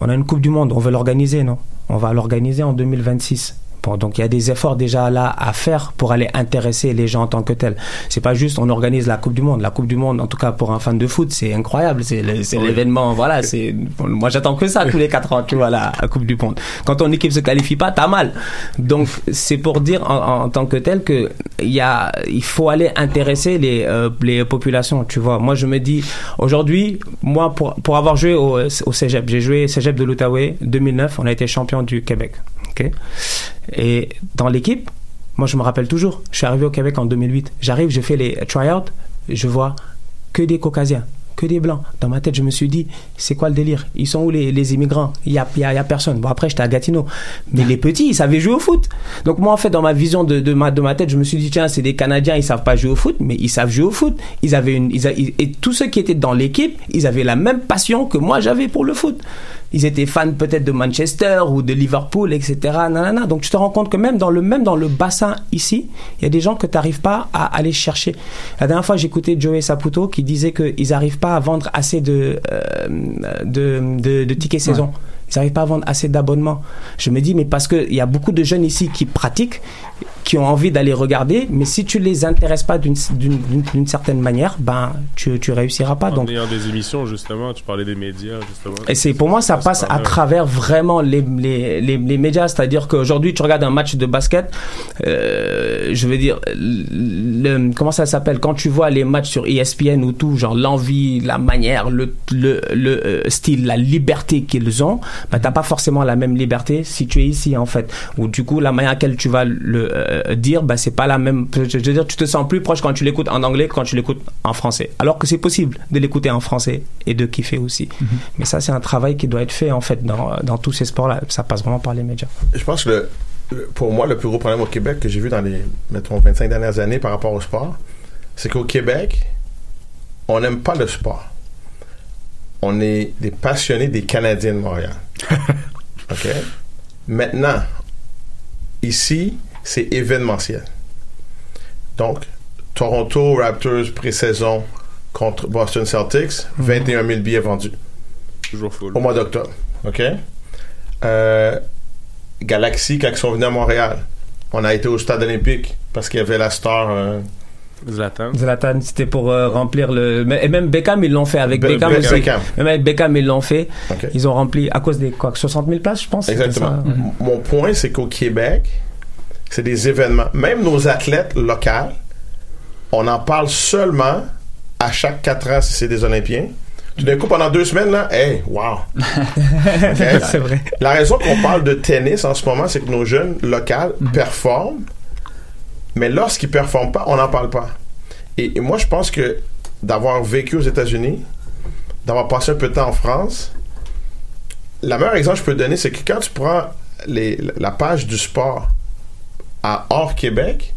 On a une Coupe du Monde, on veut l'organiser, non? On va l'organiser en 2026. Donc il y a des efforts déjà là à faire pour aller intéresser les gens en tant que tels. C'est pas juste on organise la Coupe du Monde. La Coupe du Monde, en tout cas pour un fan de foot, c'est incroyable. C'est Oui. l'événement. Voilà, c'est moi j'attends que ça tous les quatre ans. Tu vois la, la Coupe du Monde. Quand ton équipe se qualifie pas, t'as mal. Donc c'est pour dire en, en tant que tel que il y a, il faut aller intéresser les euh, les populations. Tu vois, moi je me dis aujourd'hui, moi pour pour avoir joué au, au Cégep, j'ai joué Cégep de l'Outaouais 2009. On a été champion du Québec. Et dans l'équipe, moi je me rappelle toujours, je suis arrivé au Québec en 2008. J'arrive, je fais les tryouts, je vois que des caucasiens. Que des blancs. Dans ma tête, je me suis dit, c'est quoi le délire? Ils sont où les, les immigrants? Il y a, y a- y a personne. Bon, après, j'étais à Gatineau. Mais les petits, ils savaient jouer au foot. Donc moi, en fait, dans ma vision de, de, ma, de ma tête, je me suis dit, tiens, c'est des Canadiens, ils savent pas jouer au foot, mais ils savent jouer au foot. Ils avaient une, ils- et tous ceux qui étaient dans l'équipe, ils avaient la même passion que moi j'avais pour le foot. Ils étaient fans peut-être de Manchester ou de Liverpool, etc. Nanana. Donc tu te rends compte que même dans le, même dans le bassin ici, il y a des gens que tu n'arrives pas à aller chercher. La dernière fois, j'écoutais Joey Saputo qui disait qu'ils n'arrivent pas à vendre assez de, euh, de, de, de tickets saison. Ouais. Ils n'arrivent pas à vendre assez d'abonnements. Je me dis, mais parce qu'il y a beaucoup de jeunes ici qui pratiquent, qui ont envie d'aller regarder, mais si tu les intéresses pas d'une certaine manière, ben tu, tu réussiras pas. En Donc ayant des émissions, justement, tu parlais des médias, justement. et c'est pour moi ça passe à travers vraiment les, les, les, les médias, c'est-à-dire qu'aujourd'hui tu regardes un match de basket, euh, je veux dire le, comment ça s'appelle? Quand tu vois les matchs sur ESPN ou tout, genre l'envie, la manière, le le, le euh, style, la liberté qu'ils ont, bah t'as pas forcément la même liberté si tu es ici en fait. Ou du coup la manière à laquelle tu vas le euh, dire, bah c'est pas la même. Je je veux dire tu te sens plus proche quand tu l'écoutes en anglais que quand tu l'écoutes en français. Alors que c'est possible de l'écouter en français et de kiffer aussi. Mais ça, c'est un travail qui doit être fait, en fait, dans, dans tous ces sports-là. Ça passe vraiment par les médias. Je pense que le- le- pour moi, le plus gros problème au Québec que j'ai vu dans les, mettons, 25 dernières années par rapport au sport, c'est qu'au Québec, on n'aime pas le sport. On est des passionnés des Canadiens de Montréal. OK? Maintenant, ici, c'est événementiel. Donc, Toronto Raptors pré-saison contre Boston Celtics, 21 000 billets vendus. Toujours full. Au mois d'octobre. OK? Euh, Galaxy, quand ils sont venus à Montréal, on a été au stade olympique parce qu'il y avait la star. euh, Zlatan. Zlatan, c'était pour euh, remplir le. Et même Beckham, ils l'ont fait avec Be- Beckham Be-. Beckham. Même avec Beckham, ils l'ont fait. Ils ont rempli à cause des quoi, 60 000 places, je pense. Exactement. ça? M- Mon point, c'est qu'au Québec, c'est des événements. Même nos athlètes locaux, on en parle seulement à chaque quatre ans si c'est des Olympiens. Tout d'un coup, pendant deux semaines, là, hey, wow! C'est vrai. La raison qu'on parle de tennis en ce moment, c'est que nos jeunes locaux performent, mais lorsqu'ils performent pas, on n'en parle pas. Et, et moi, je pense que d'avoir vécu aux États-Unis, d'avoir passé un peu de temps en France, le meilleur exemple que je peux donner, c'est que quand tu prends les- la page du sport à hors Québec,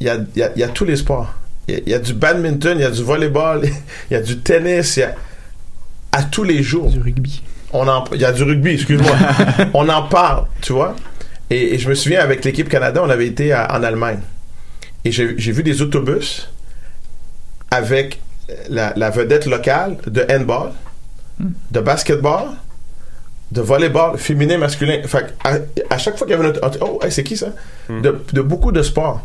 il y a, y a- y a tous les sports. Il y a- il y, a du badminton, il y a du volleyball, il y a du tennis, il y a à tous les jours. Du rugby. On en, il y a du rugby, excuse-moi. on en parle, tu vois. Et, et je me souviens avec l'équipe Canada, on avait été à- en Allemagne. Et j'ai vu des autobus avec la, la vedette locale de handball, de basketball, de volleyball féminin, masculin. Fait à, à chaque fois qu'il y avait un auto- oh, hey, c'est qui ça? De, de beaucoup de sports.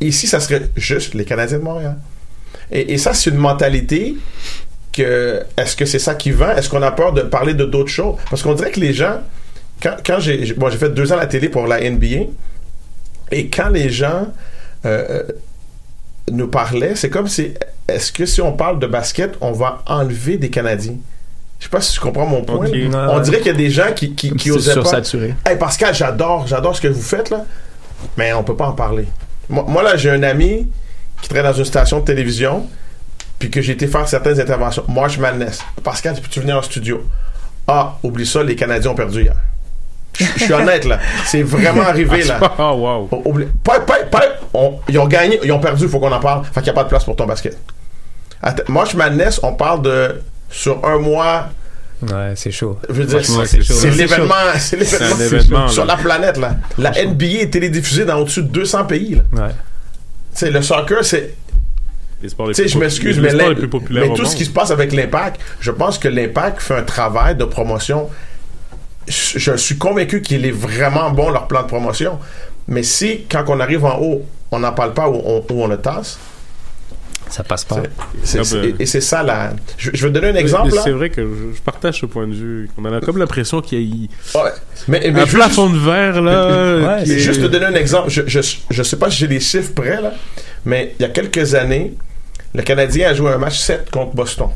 Ici, ça serait juste les Canadiens de Montréal. Et, et ça, c'est une mentalité que est-ce que c'est ça qui vend? Est-ce qu'on a peur de parler de d'autres choses? Parce qu'on dirait que les gens, quand, quand j'ai j'ai- bon, j'ai fait deux ans à la télé pour la NBA, et quand les gens euh, nous parlaient, c'est comme si est-ce que si on parle de basket, on va enlever des Canadiens? Je sais pas si tu comprends mon point. Ok. On dirait qu'il y a des gens qui, qui, qui C'est osaient pas. sursaturé. Hey Pascal, j'adore, j'adore ce que vous faites là, mais on peut pas en parler. Moi, moi, là, j'ai un ami qui travaille dans une station de télévision, puis que j'ai été faire certaines interventions. March Madness. Pascal, peux-tu venir en studio? Ah, oublie ça, les Canadiens ont perdu hier. Je je suis honnête là, c'est vraiment arrivé là. Oh, wow. Oublie- pas- pas- on- ils ont gagné, ils ont perdu, il faut qu'on en parle. Fait qu'il n'y a pas de place pour ton basket. Att- March Madness, on parle de sur un mois. Ouais, c'est chaud. Je veux dire, Franchement, c'est l'événement, c'est sur la planète là. La NBA est télédiffusée dans au-dessus de 200 pays là. Ouais. Tu sais, le soccer, c'est Les sports les tu sais, plus je m'excuse, mais, mais tout ce qui se passe avec l'impact, je pense que l'impact fait un travail de promotion. Je, je suis convaincu qu'il est vraiment bon leur plan de promotion. Mais si, quand on arrive en haut, on n'en parle pas ou on, ou on le tasse, ça passe pas. c'est- Ah ben. et, c'est ça là. Je, je vais te donner un exemple. C'est vrai que je, je partage ce point de vue. On a comme l'impression qu'il y a Ouais. Mais, mais un juste- plafond de verre là. Mais est- Juste te donner un exemple, je, je, je sais pas si j'ai les chiffres prêts, là, mais il y a quelques années, le Canadien a joué un match 7 contre Boston.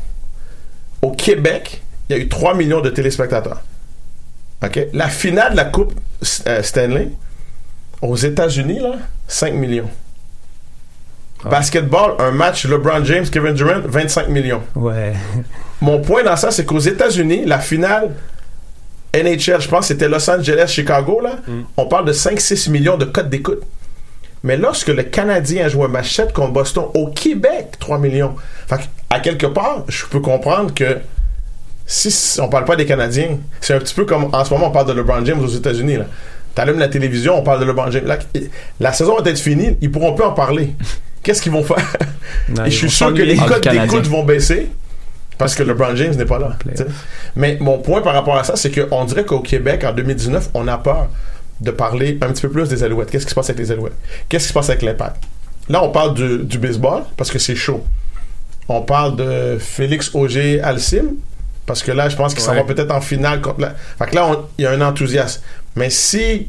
Au Québec, il y a eu 3 millions de téléspectateurs. OK? La finale de la Coupe euh, Stanley, aux États-Unis, là, 5 millions. Basketball, un match LeBron James, Kevin Durant, 25 millions. Ouais. Mon point dans ça, c'est qu'aux États-Unis, la finale NHL, je pense, que c'était Los Angeles, Chicago, là, on parle de 5-6 millions de codes d'écoute. Mais lorsque le Canadien a joué un match 7 contre Boston au Québec, 3 millions. Fait que, à quelque part, je peux comprendre que si on parle pas des Canadiens, c'est un petit peu comme en ce moment on parle de LeBron James aux États-Unis. là. T'allumes la télévision, on parle de LeBron James. Là, la saison va être finie, ils pourront plus en parler. Qu'est-ce qu'ils vont faire? Non, Et je suis sûr que les Ah, codes d'écoute vont baisser parce que LeBron James n'est pas là. Mais mon point par rapport à ça, c'est qu'on dirait qu'au Québec, en 2019, on a peur de parler un petit peu plus des Alouettes. Qu'est-ce qui se passe avec les Alouettes? Qu'est-ce qui se passe avec l'Impact? Là, on parle du, du baseball parce que c'est chaud. On parle de Félix Auger Alcim parce que là, je pense qu'il s'en Ouais. va peut-être en finale contre la... Fait que là, il y a un enthousiasme. Mais si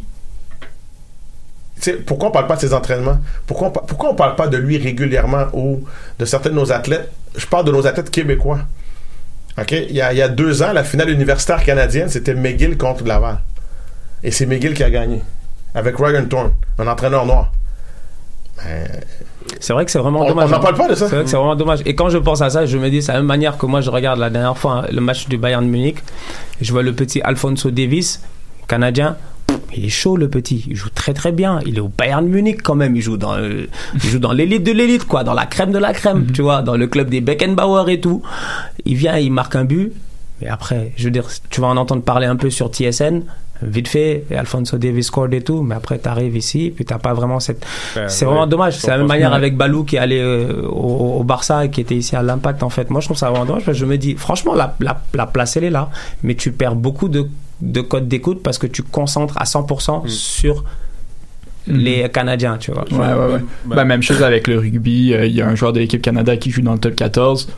pourquoi on parle pas de ses entraînements? Pourquoi on, pourquoi on parle pas de lui régulièrement ou de certains de nos athlètes? Je parle de nos athlètes québécois. OK? Il y a, il y a deux ans, la finale universitaire canadienne, c'était McGill contre Laval. Et c'est McGill qui a gagné. Avec Ryan Thorne, un entraîneur noir. C'est vrai que c'est vraiment On- dommage. on n'en parle pas de ça. C'est vrai que c'est vraiment dommage. Et quand je pense à ça, je me dis, c'est la même manière que moi, je regarde la dernière fois hein, le match du Bayern Munich. Je vois le petit Alfonso Davis, canadien. Il est chaud le petit, il joue très très bien. Il est au Bayern Munich quand même. Il joue dans, euh, il joue dans l'élite de l'élite quoi, dans la crème de la crème, tu vois, dans le club des Beckenbauer et tout. Il vient, il marque un but. Mais après, je veux dire, tu vas en entendre parler un peu sur TSN, vite fait, et Alfonso Davis scored et tout, mais après t'arrives ici, puis t'as pas vraiment cette. Ben, c'est ouais. vraiment dommage. C'est la même manière avec Balou qui est allé euh, au, au Barça et qui était ici à l'Impact en fait. Moi, je trouve ça vraiment dommage parce que je me dis, franchement, la, la, la place elle est là, mais tu perds beaucoup de, de codes d'écoute parce que tu concentres à 100% sur les Canadiens, tu vois. Ouais, ouais, ouais. Ben, même chose avec le rugby. euh, Il y a un joueur de l'équipe Canada qui joue dans le top 14.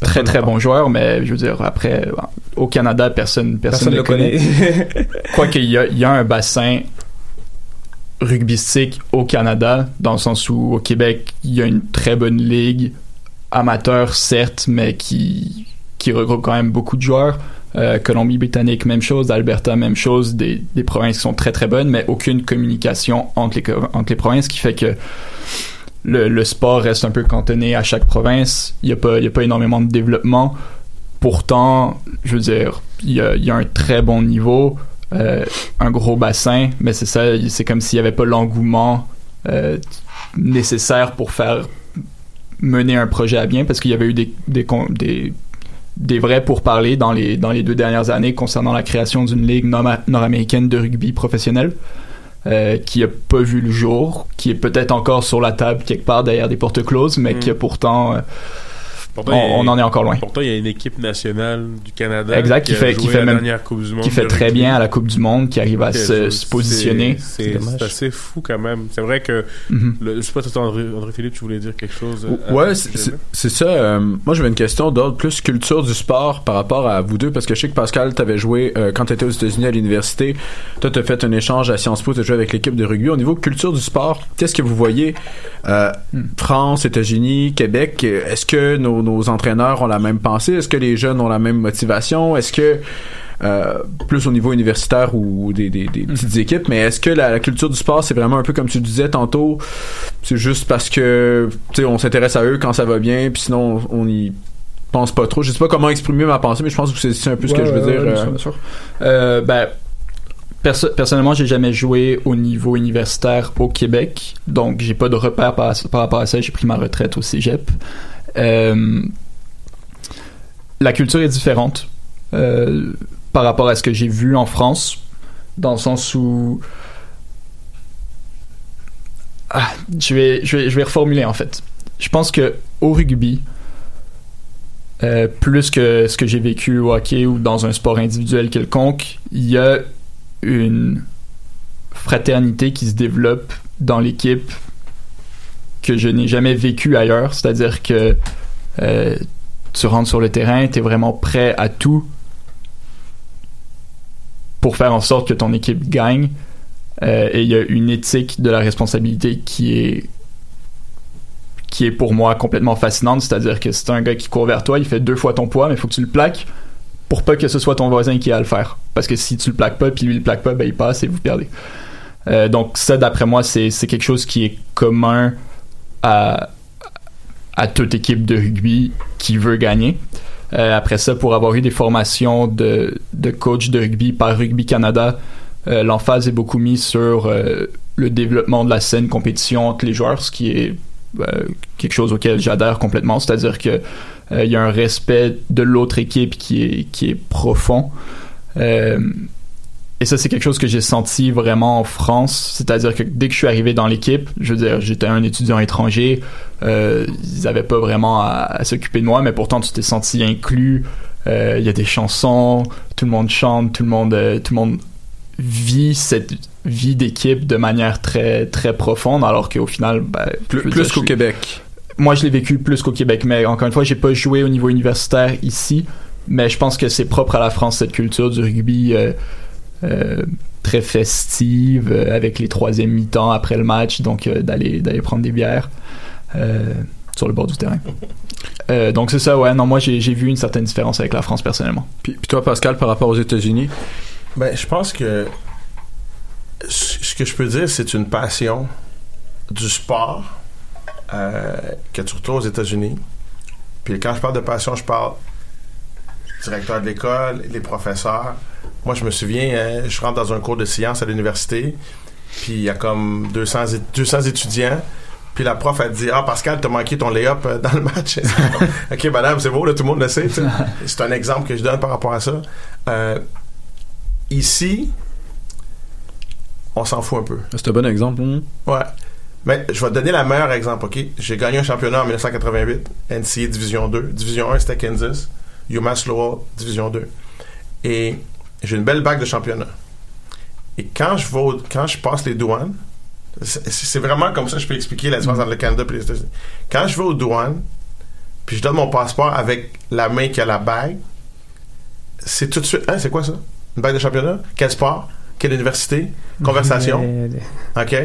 Très très bon joueur, mais je veux dire, après, euh, au Canada, personne personne, Personne le connaît. Quoique, il y a, il y a un bassin rugbystique au Canada, dans le sens où au Québec, il y a une très bonne ligue amateur, certes, mais qui, qui regroupe quand même beaucoup de joueurs. Euh, Colombie-Britannique, même chose. Alberta, même chose. Des, des provinces qui sont très très bonnes, mais aucune communication entre les, entre les provinces, ce qui fait que le, le sport reste un peu cantonné à chaque province. Il n'y a, pas- y a pas énormément de développement. Pourtant, je veux dire, il y a, un très bon niveau, euh, un gros bassin, mais c'est ça, c'est comme s'il n'y avait pas l'engouement euh, nécessaire pour faire mener un projet à bien, parce qu'il y avait eu des, des, des vrais pourparlers dans les, dans les deux dernières années concernant la création d'une ligue nord- nord-américaine de rugby professionnel. euh, qui a pas vu le jour, qui est peut-être encore sur la table quelque part derrière des portes closes, mais Mm. qui a pourtant euh, Pourtant, on, en est encore loin. Pourtant, il y a une équipe nationale du Canada Exact, qui fait, qui joué fait la même, dernière Coupe du Monde qui fait très rugby. bien à la Coupe du Monde, qui arrive à se, positionner. C'est assez fou quand même. C'est vrai que, Mhm. le, je sais pas, toi, André, André Philippe, tu voulais dire quelque chose euh, Ouais, ce c'est- ça. euh, moi, j'avais une question d'ordre plus culture du sport par rapport à vous deux, parce que je sais que Pascal, t'avais joué euh, quand t'étais aux États-Unis à l'université. Toi, t'as fait un échange à Sciences Po, t'as joué avec l'équipe de rugby. Au niveau culture du sport, qu'est-ce que vous voyez euh, France, États-Unis, Québec Est-ce que nos, nos entraîneurs ont la même pensée? Est-ce que les jeunes ont la même motivation? Est-ce que euh, plus au niveau universitaire ou des, des, des petites équipes, mais est-ce que la, la culture du sport, c'est vraiment un peu comme tu disais tantôt, c'est juste parce que tu sais on s'intéresse à eux quand ça va bien, puis sinon on y pense pas trop. Je sais pas comment exprimer ma pensée, mais je pense que c'est c'est un peu ce que je veux ouais, dire. ouais, bien euh, sûr, bien sûr. Euh, ben, perso- personnellement, j'ai jamais joué au niveau universitaire au Québec, donc j'ai pas de repère par, par rapport à ça. J'ai pris ma retraite au cégep. Euh, la culture est différente euh, par rapport à ce que j'ai vu en France, dans le sens où ah, je vais, je vais, je vais reformuler en fait. Je pense que au rugby, euh, plus que ce que j'ai vécu au hockey ou dans un sport individuel quelconque, il y a une fraternité qui se développe dans l'équipe que je n'ai jamais vécu ailleurs. C'est-à-dire que euh, tu rentres sur le terrain, tu es vraiment prêt à tout pour faire en sorte que ton équipe gagne. Euh, et il y a une éthique de la responsabilité qui est qui est pour moi complètement fascinante, c'est-à-dire que c'est un gars qui court vers toi, il fait deux fois ton poids, mais il faut que tu le plaques pour pas que ce soit ton voisin qui a à le faire. Parce que si tu le plaques pas, puis lui le plaque pas, ben il passe et vous perdez. Euh, donc ça, d'après moi, c'est quelque chose qui est commun à, toute équipe de rugby qui veut gagner. Euh, après ça, pour avoir eu des formations de, de coach de rugby par Rugby Canada, euh, l'emphase est beaucoup mise sur euh, le développement de la scène compétition entre les joueurs, ce qui est euh, quelque chose auquel j'adhère complètement. C'est-à-dire que il y a un respect de l'autre équipe qui est, qui est profond. Et ça, c'est quelque chose que j'ai senti vraiment en France. C'est-à-dire que dès que je suis arrivé dans l'équipe, je veux dire, j'étais un étudiant étranger, euh, ils n'avaient pas vraiment à, à s'occuper de moi, mais pourtant, tu t'es senti inclus. Euh, Il y a des chansons, tout le monde chante, tout le monde, euh, tout le monde vit cette vie d'équipe de manière très très profonde, alors qu'au final, ben, Plus- plus qu'au Québec. Moi, je l'ai vécu plus qu'au Québec, mais encore une fois, j'ai pas joué au niveau universitaire ici, mais je pense que c'est propre à la France cette culture du rugby euh, très festive, euh, avec les troisième mi-temps après le match, donc euh, d'aller d'aller prendre des bières euh, sur le bord du terrain. Euh, donc c'est ça, ouais. Non, moi j'ai vu une certaine différence avec la France personnellement. Puis, puis toi, Pascal, par rapport aux États-Unis? Ben, je pense que ce ce que je peux dire, c'est une passion du sport euh, que tu retrouves aux États-Unis. Puis quand je parle de passion, je parle directeur de l'école, les professeurs. Moi, je me souviens, euh, je rentre dans un cours de sciences à l'université, puis il y a comme 200, é- 200 étudiants. Puis la prof, elle dit Ah, Pascal, t'as manqué ton lay-up euh, dans le match. ok, madame, c'est beau, là, tout le monde le sait. c'est un exemple que je donne par rapport à ça. Euh, ici, on s'en fout un peu. C'est un bon exemple. hein? Ouais. Mais je vais te donner le meilleur exemple, OK? J'ai gagné un championnat en 1988, NCA Division 2. Division 1, c'était Kansas. UMass Lowell, Division 2. Et j'ai une belle bague de championnat. Et quand je, vais quand je passe les douanes, c'est vraiment comme ça que je peux expliquer la différence entre le Canada et les États-Unis. Quand je vais aux douanes, puis je donne mon passeport avec la main qui a la bague, c'est tout de suite. Hein, c'est quoi ça? Une bague de championnat? Quel sport? Quelle université? Conversation? OK?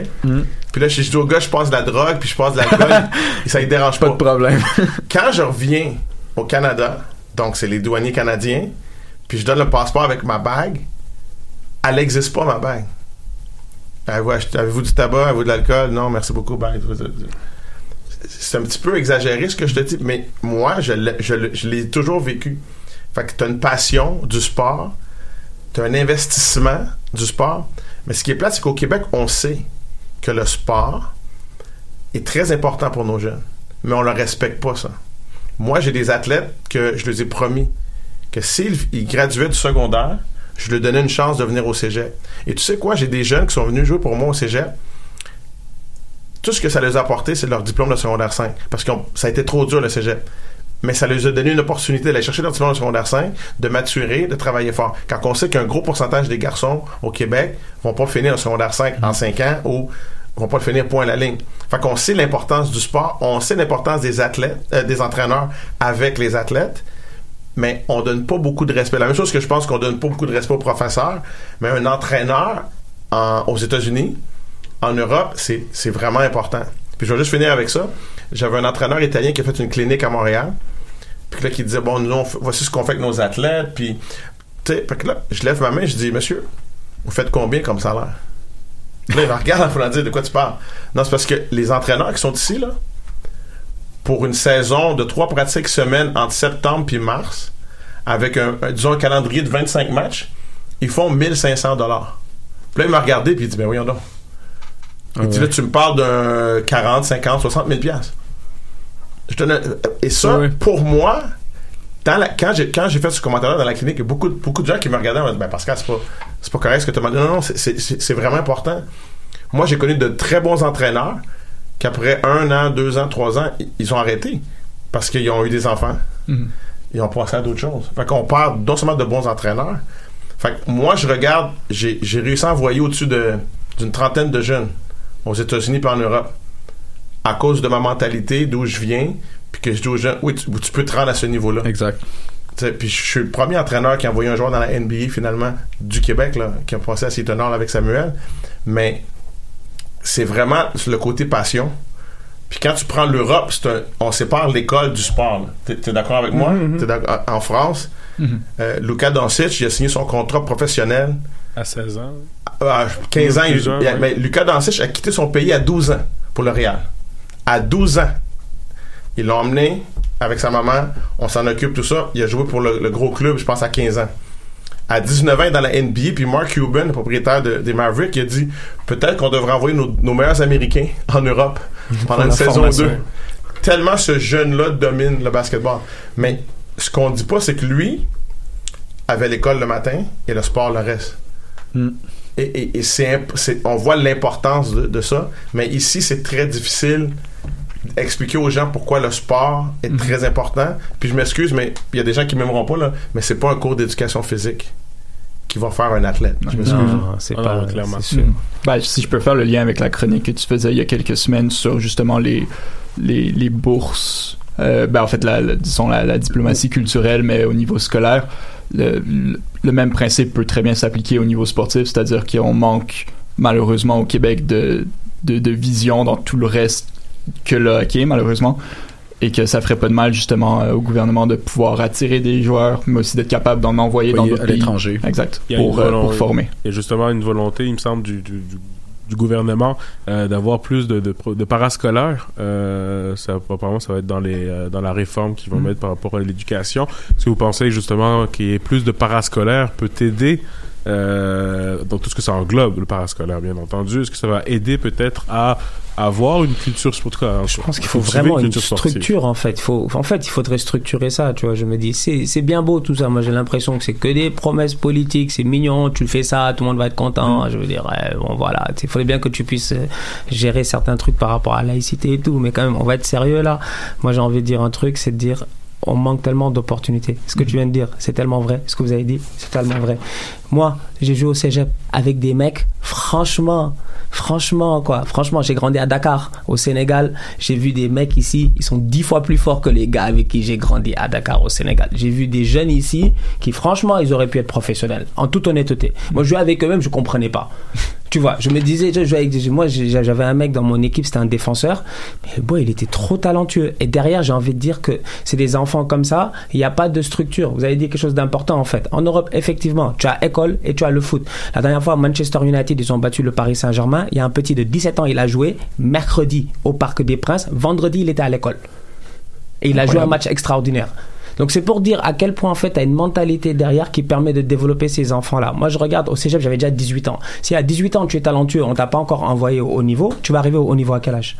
Puis là, je dis au gars, je passe de la drogue, puis je passe de l'alcool, et ça ne dérange pas. Pas de problème. Quand je reviens au Canada, donc c'est les douaniers canadiens, puis je donne le passeport avec ma bague, elle n'existe pas, ma bague. Avez-vous du tabac, avez-vous de l'alcool? Non, merci beaucoup, bye. C'est un petit peu exagéré ce que je te dis, mais moi, je l'ai, toujours vécu. Fait que tu as une passion du sport, tu as un investissement du sport, mais ce qui est plate, c'est qu'au Québec, on sait que le sport est très important pour nos jeunes, mais on ne le respecte pas, ça. Moi, j'ai des athlètes que je les ai promis que s'ils ils graduaient du secondaire, je leur donnais une chance de venir au cégep. Et tu sais quoi, j'ai des jeunes qui sont venus jouer pour moi au cégep. Tout ce que ça les a apporté, c'est leur diplôme de secondaire 5. Parce que ça a été trop dur, le cégep. Mais ça leur a donné une opportunité d'aller chercher leur diplôme de secondaire 5, de maturer, de travailler fort. Quand on sait qu'un gros pourcentage des garçons au Québec vont pas finir le secondaire 5 en 5 ans ou vont pas le finir point à la ligne. Fait qu'on sait l'importance du sport, on sait l'importance des athlètes, euh, des entraîneurs avec les athlètes, mais on donne pas beaucoup de respect. La même chose que je pense qu'on donne pas beaucoup de respect aux professeurs, mais un entraîneur en- aux États-Unis, en Europe, c'est vraiment important. Puis je vais juste finir avec ça. J'avais un entraîneur italien qui a fait une clinique à Montréal. Puis là, qui disait, bon, nous, on voici ce qu'on fait avec nos athlètes. Puis, tu sais, là, je lève ma main, je dis, monsieur, vous faites combien comme salaire? Là, il me regarde en voulant dire, de quoi tu parles? Non, c'est parce que les entraîneurs qui sont ici, là, pour une saison de trois pratiques semaines entre septembre puis mars, avec un, disons, un calendrier de 25 matchs, ils font 1500 dollars. Puis là, il m'a regardé, puis il dit, ben voyons donc. Il dit, là, tu me parles d'un 40, 50, 60 000 piastres. Je te donne- et ça, pour moi, dans la- quand j'ai quand j'ai fait ce commentaire dans la clinique, il y a beaucoup, de- beaucoup de gens qui me regardaient et me disaient ben Pascal, c'est pas, c'est pas correct ce que tu m'as dit. Non, non, c'est vraiment important. Moi, j'ai connu de très bons entraîneurs qu'après un an, deux ans, trois ans, ils ont arrêté parce qu'ils ont eu des enfants. Mhm. Ils ont passé à d'autres choses. Fait qu'on parle non seulement de bons entraîneurs. Fait que moi, je regarde, j'ai réussi à envoyer au-dessus de- d'une trentaine de jeunes aux États-Unis et en Europe à cause de ma mentalité, d'où je viens, puis que je dis aux gens, oui, tu, tu peux te rendre à ce niveau-là. Exact. Puis je suis le premier entraîneur qui a envoyé un joueur dans la NBA, finalement, du Québec, là, qui a passé à Seton avec Samuel. Mais c'est vraiment le côté passion. Puis quand tu prends l'Europe, c'est un- on sépare l'école du sport. T'es, t'es d'accord avec moi? Mhm, mhm. T'es d'accord- en France, euh, Luka Doncic, il a signé son contrat professionnel À 16 ans. à 15 ans. il- il ouais. mais Lucas Doncic a quitté son pays à 12 ans pour le Real. À 12 ans, ils l'ont emmené avec sa maman. On s'en occupe, tout ça. Il a joué pour le, le gros club, je pense, à 15 ans. À 19 ans, dans la NBA, puis Mark Cuban, le propriétaire de- des Mavericks, il a dit peut-être qu'on devrait envoyer nos, nos meilleurs Américains en Europe pendant une saison ou formation. deux. Tellement ce jeune-là domine le basketball. Mais ce qu'on dit pas, c'est que lui avait l'école le matin et le sport le reste. Et, et- et c'est, on voit l'importance de, de ça, mais ici, c'est très difficile d'expliquer aux gens pourquoi le sport est très important. Puis je m'excuse, mais il y a des gens qui m'aimeront pas, là, mais c'est pas un cours d'éducation physique qui va faire un athlète. Je m'excuse. Non, c'est pas non, clairement. sûr. Mm. Ben, si je peux faire le lien avec la chronique que tu faisais il y a quelques semaines sur justement les, les, les bourses, euh, ben, en fait, la, la- disons la, la diplomatie culturelle, mais au niveau scolaire, le, le, le même principe peut très bien s'appliquer au niveau sportif, c'est-à-dire qu'on manque malheureusement au Québec de, de, de vision dans tout le reste que le hockey, malheureusement. Et que ça ferait pas de mal justement euh, au gouvernement de pouvoir attirer des joueurs, mais aussi d'être capable d'en envoyer dans d'autres à pays. l'étranger. Exact. Pour, euh, pour former. Il y a justement une volonté, il me semble, du, du, du- du gouvernement euh, d'avoir plus de, de, pro- de parascolaires. Euh, ça, apparemment, ça va être dans, les, euh, dans la réforme qu'ils vont Mm. mettre par rapport à l'éducation. Est-ce que vous pensez justement qu'il y ait plus de parascolaires peut aider euh, dans tout ce que ça englobe, le parascolaire, bien entendu? Est-ce que ça va aider peut-être à avoir une culture sportive? Je pense qu'il faut vraiment une structure en fait. Faut, en fait, il faudrait structurer ça. Tu vois, je me dis, c'est, c'est bien beau tout ça. Moi, j'ai l'impression que c'est que des promesses politiques. C'est mignon. Tu fais ça, tout le monde va être content. Je veux dire, bon voilà. Il faudrait bien que tu puisses euh, gérer certains trucs par rapport à la laïcité et tout. Mais quand même, on va être sérieux là. Moi, j'ai envie de dire un truc, c'est de dire. On manque tellement d'opportunités. Ce que tu viens de dire, c'est tellement vrai. Ce que vous avez dit, c'est tellement vrai. Moi, j'ai joué au cégep avec des mecs, franchement, franchement, quoi. Franchement, j'ai grandi à Dakar, au Sénégal. J'ai vu des mecs ici, ils sont dix fois plus forts que les gars avec qui j'ai grandi à Dakar, au Sénégal. J'ai vu des jeunes ici qui, franchement, ils auraient pu être professionnels, en toute honnêteté. Moi, je jouais avec eux-mêmes, je comprenais pas. Tu vois, je me disais, je jouais avec des- moi, j'avais un mec dans mon équipe, c'était un défenseur, mais le boy, il était trop talentueux. Et derrière, j'ai envie de dire que c'est des enfants comme ça, il n'y a pas de structure. Vous avez dit quelque chose d'important, en fait. En Europe, effectivement, tu as école et tu as le foot. La dernière fois, Manchester United, ils ont battu le Paris Saint-Germain. Il y a un petit de 17 ans, il a joué mercredi au Parc des Princes. Vendredi, il était à l'école. Et il a joué un match extraordinaire. Donc c'est pour dire à quel point en fait tu as une mentalité derrière qui permet de développer ces enfants-là. Moi je regarde au cégep, j'avais déjà 18 ans. Si à 18 ans tu es talentueux, on t'a pas encore envoyé au haut niveau, tu vas arriver au haut niveau à quel âge?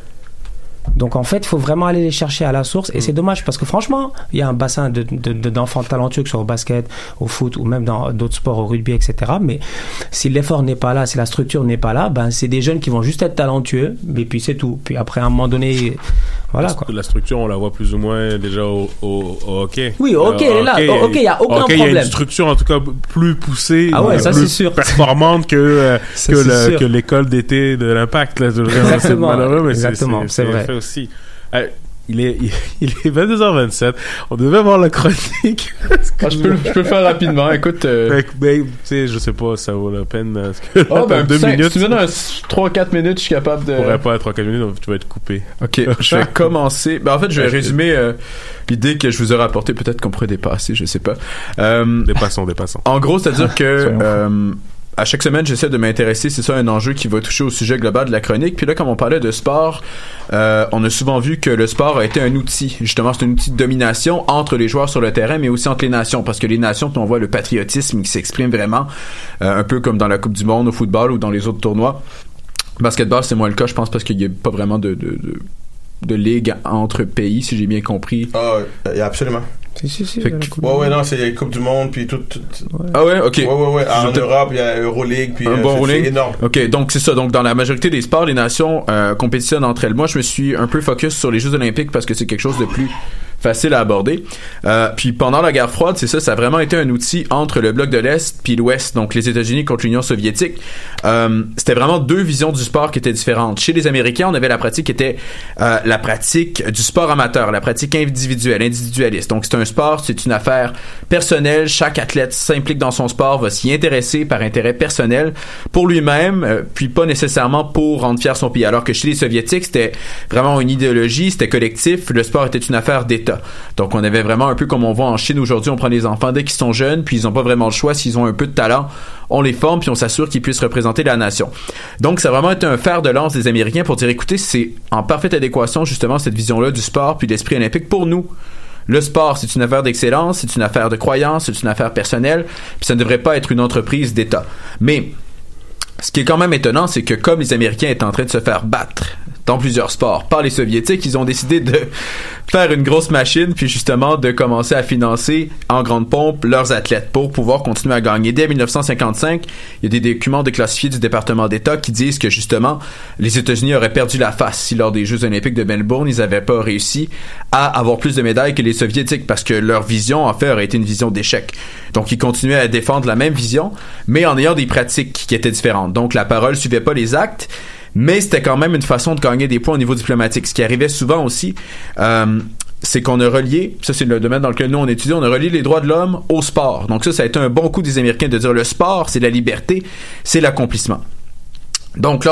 Donc en fait, il faut vraiment aller les chercher à la source et c'est dommage parce que franchement, il y a un bassin de, de- de- d'enfants talentueux que ce soit au basket, au foot ou même dans d'autres sports, au rugby, etc. Mais si l'effort n'est pas là, si la structure n'est pas là, ben c'est des jeunes qui vont juste être talentueux, mais puis c'est tout. Puis après à un moment donné, voilà la, quoi. la structure, on la voit plus ou moins déjà au, au, au hockey. Oui, au hockey, elle est là. Au hockey, il y a aucun hockey, Il y a problème. une structure en tout cas plus poussée, Ah ouais, euh, ça, plus sûr. performante que euh, Ça, que, l'école d'été de l'impact. dire, C'est Exactement, malheureux, mais exactement, c'est vrai. Fait aussi. Euh, il est, il, est 22h27. On devait voir la chronique. Ah, je, peux, je peux le faire rapidement. Écoute. euh, que, ben, tu sais, je sais pas, ça vaut la peine. euh, Parce que Oh, ben, deux cinq- minutes. si tu me donnes un 3-4 minutes, je suis capable de. Tu pourrais pas être 3-4 minutes, donc tu vas être coupé. Ok, je vais commencer. Ben, en fait, je vais résumer euh, l'idée que je vous ai rapportée. Peut-être qu'on pourrait dépasser, je sais pas. Euh, dépassons, dépassons. En gros, c'est-à-dire que à chaque semaine, j'essaie de m'intéresser. C'est ça un enjeu qui va toucher au sujet global de la chronique. Puis là, comme on parlait de sport, euh, on a souvent vu que le sport a été un outil. Justement, c'est un outil de domination entre les joueurs sur le terrain, mais aussi entre les nations. Parce que les nations, on voit le patriotisme qui s'exprime vraiment, euh, un peu comme dans la Coupe du Monde au football ou dans les autres tournois. Basketball, c'est moins le cas, je pense, parce qu'il n'y a pas vraiment de, de, de, ligue entre pays, si j'ai bien compris. Ah, euh, absolument. Si, si, si. Ouais, ouais, non, c'est Coupe du Monde, puis tout. tout- Ah ouais, ok. Ouais, ouais, ouais. En Europe, il y a Euroleague, puis un euh, bon rolling. énorme. Ok, donc c'est ça. Donc dans la majorité des sports, les nations euh, compétitionnent entre elles. Moi, je me suis un peu focus sur les Jeux Olympiques parce que c'est quelque chose de plus facile à aborder. Euh, puis pendant la guerre froide, c'est ça, ça a vraiment été un outil entre le bloc de l'Est puis l'Ouest, donc les États-Unis contre l'Union soviétique. Euh, C'était vraiment deux visions du sport qui étaient différentes. Chez les Américains, on avait la pratique qui était euh, la pratique du sport amateur, la pratique individuelle, individualiste. Donc c'est un sport, c'est une affaire personnelle. Chaque athlète s'implique dans son sport, va s'y intéresser par intérêt personnel pour lui-même, puis pas nécessairement pour rendre fier son pays. Alors que chez les soviétiques, c'était vraiment une idéologie, c'était collectif. Le sport était une affaire d'État. Donc on avait vraiment un peu comme on voit en Chine aujourd'hui, on prend les enfants dès qu'ils sont jeunes, puis ils n'ont pas vraiment le choix s'ils ont un peu de talent, on les forme puis on s'assure qu'ils puissent représenter la nation. Donc ça a vraiment été un fer de lance des Américains pour dire écoutez, c'est en parfaite adéquation justement cette vision-là du sport puis l'esprit olympique pour nous. Le sport, c'est une affaire d'excellence, c'est une affaire de croyance, c'est une affaire personnelle, puis ça ne devrait pas être une entreprise d'État. Mais ce qui est quand même étonnant, c'est que comme les Américains étaient en train de se faire battre dans plusieurs sports par les Soviétiques, ils ont décidé de faire une grosse machine, puis justement de commencer à financer en grande pompe leurs athlètes pour pouvoir continuer à gagner. Dès 1955, il y a des documents déclassifiés du département d'État qui disent que justement les États-Unis auraient perdu la face si lors des Jeux olympiques de Melbourne, ils n'avaient pas réussi à avoir plus de médailles que les Soviétiques parce que leur vision en fait aurait été une vision d'échec. Donc ils continuaient à défendre la même vision, mais en ayant des pratiques qui étaient différentes. Donc la parole suivait pas les actes mais c'était quand même une façon de gagner des points au niveau diplomatique. Ce qui arrivait souvent aussi, euh, c'est qu'on a relié, ça c'est le domaine dans lequel nous on étudie, on a relié les droits de l'homme au sport. Donc ça, ça a été un bon coup des Américains de dire le sport, c'est la liberté, c'est l'accomplissement. Donc lors de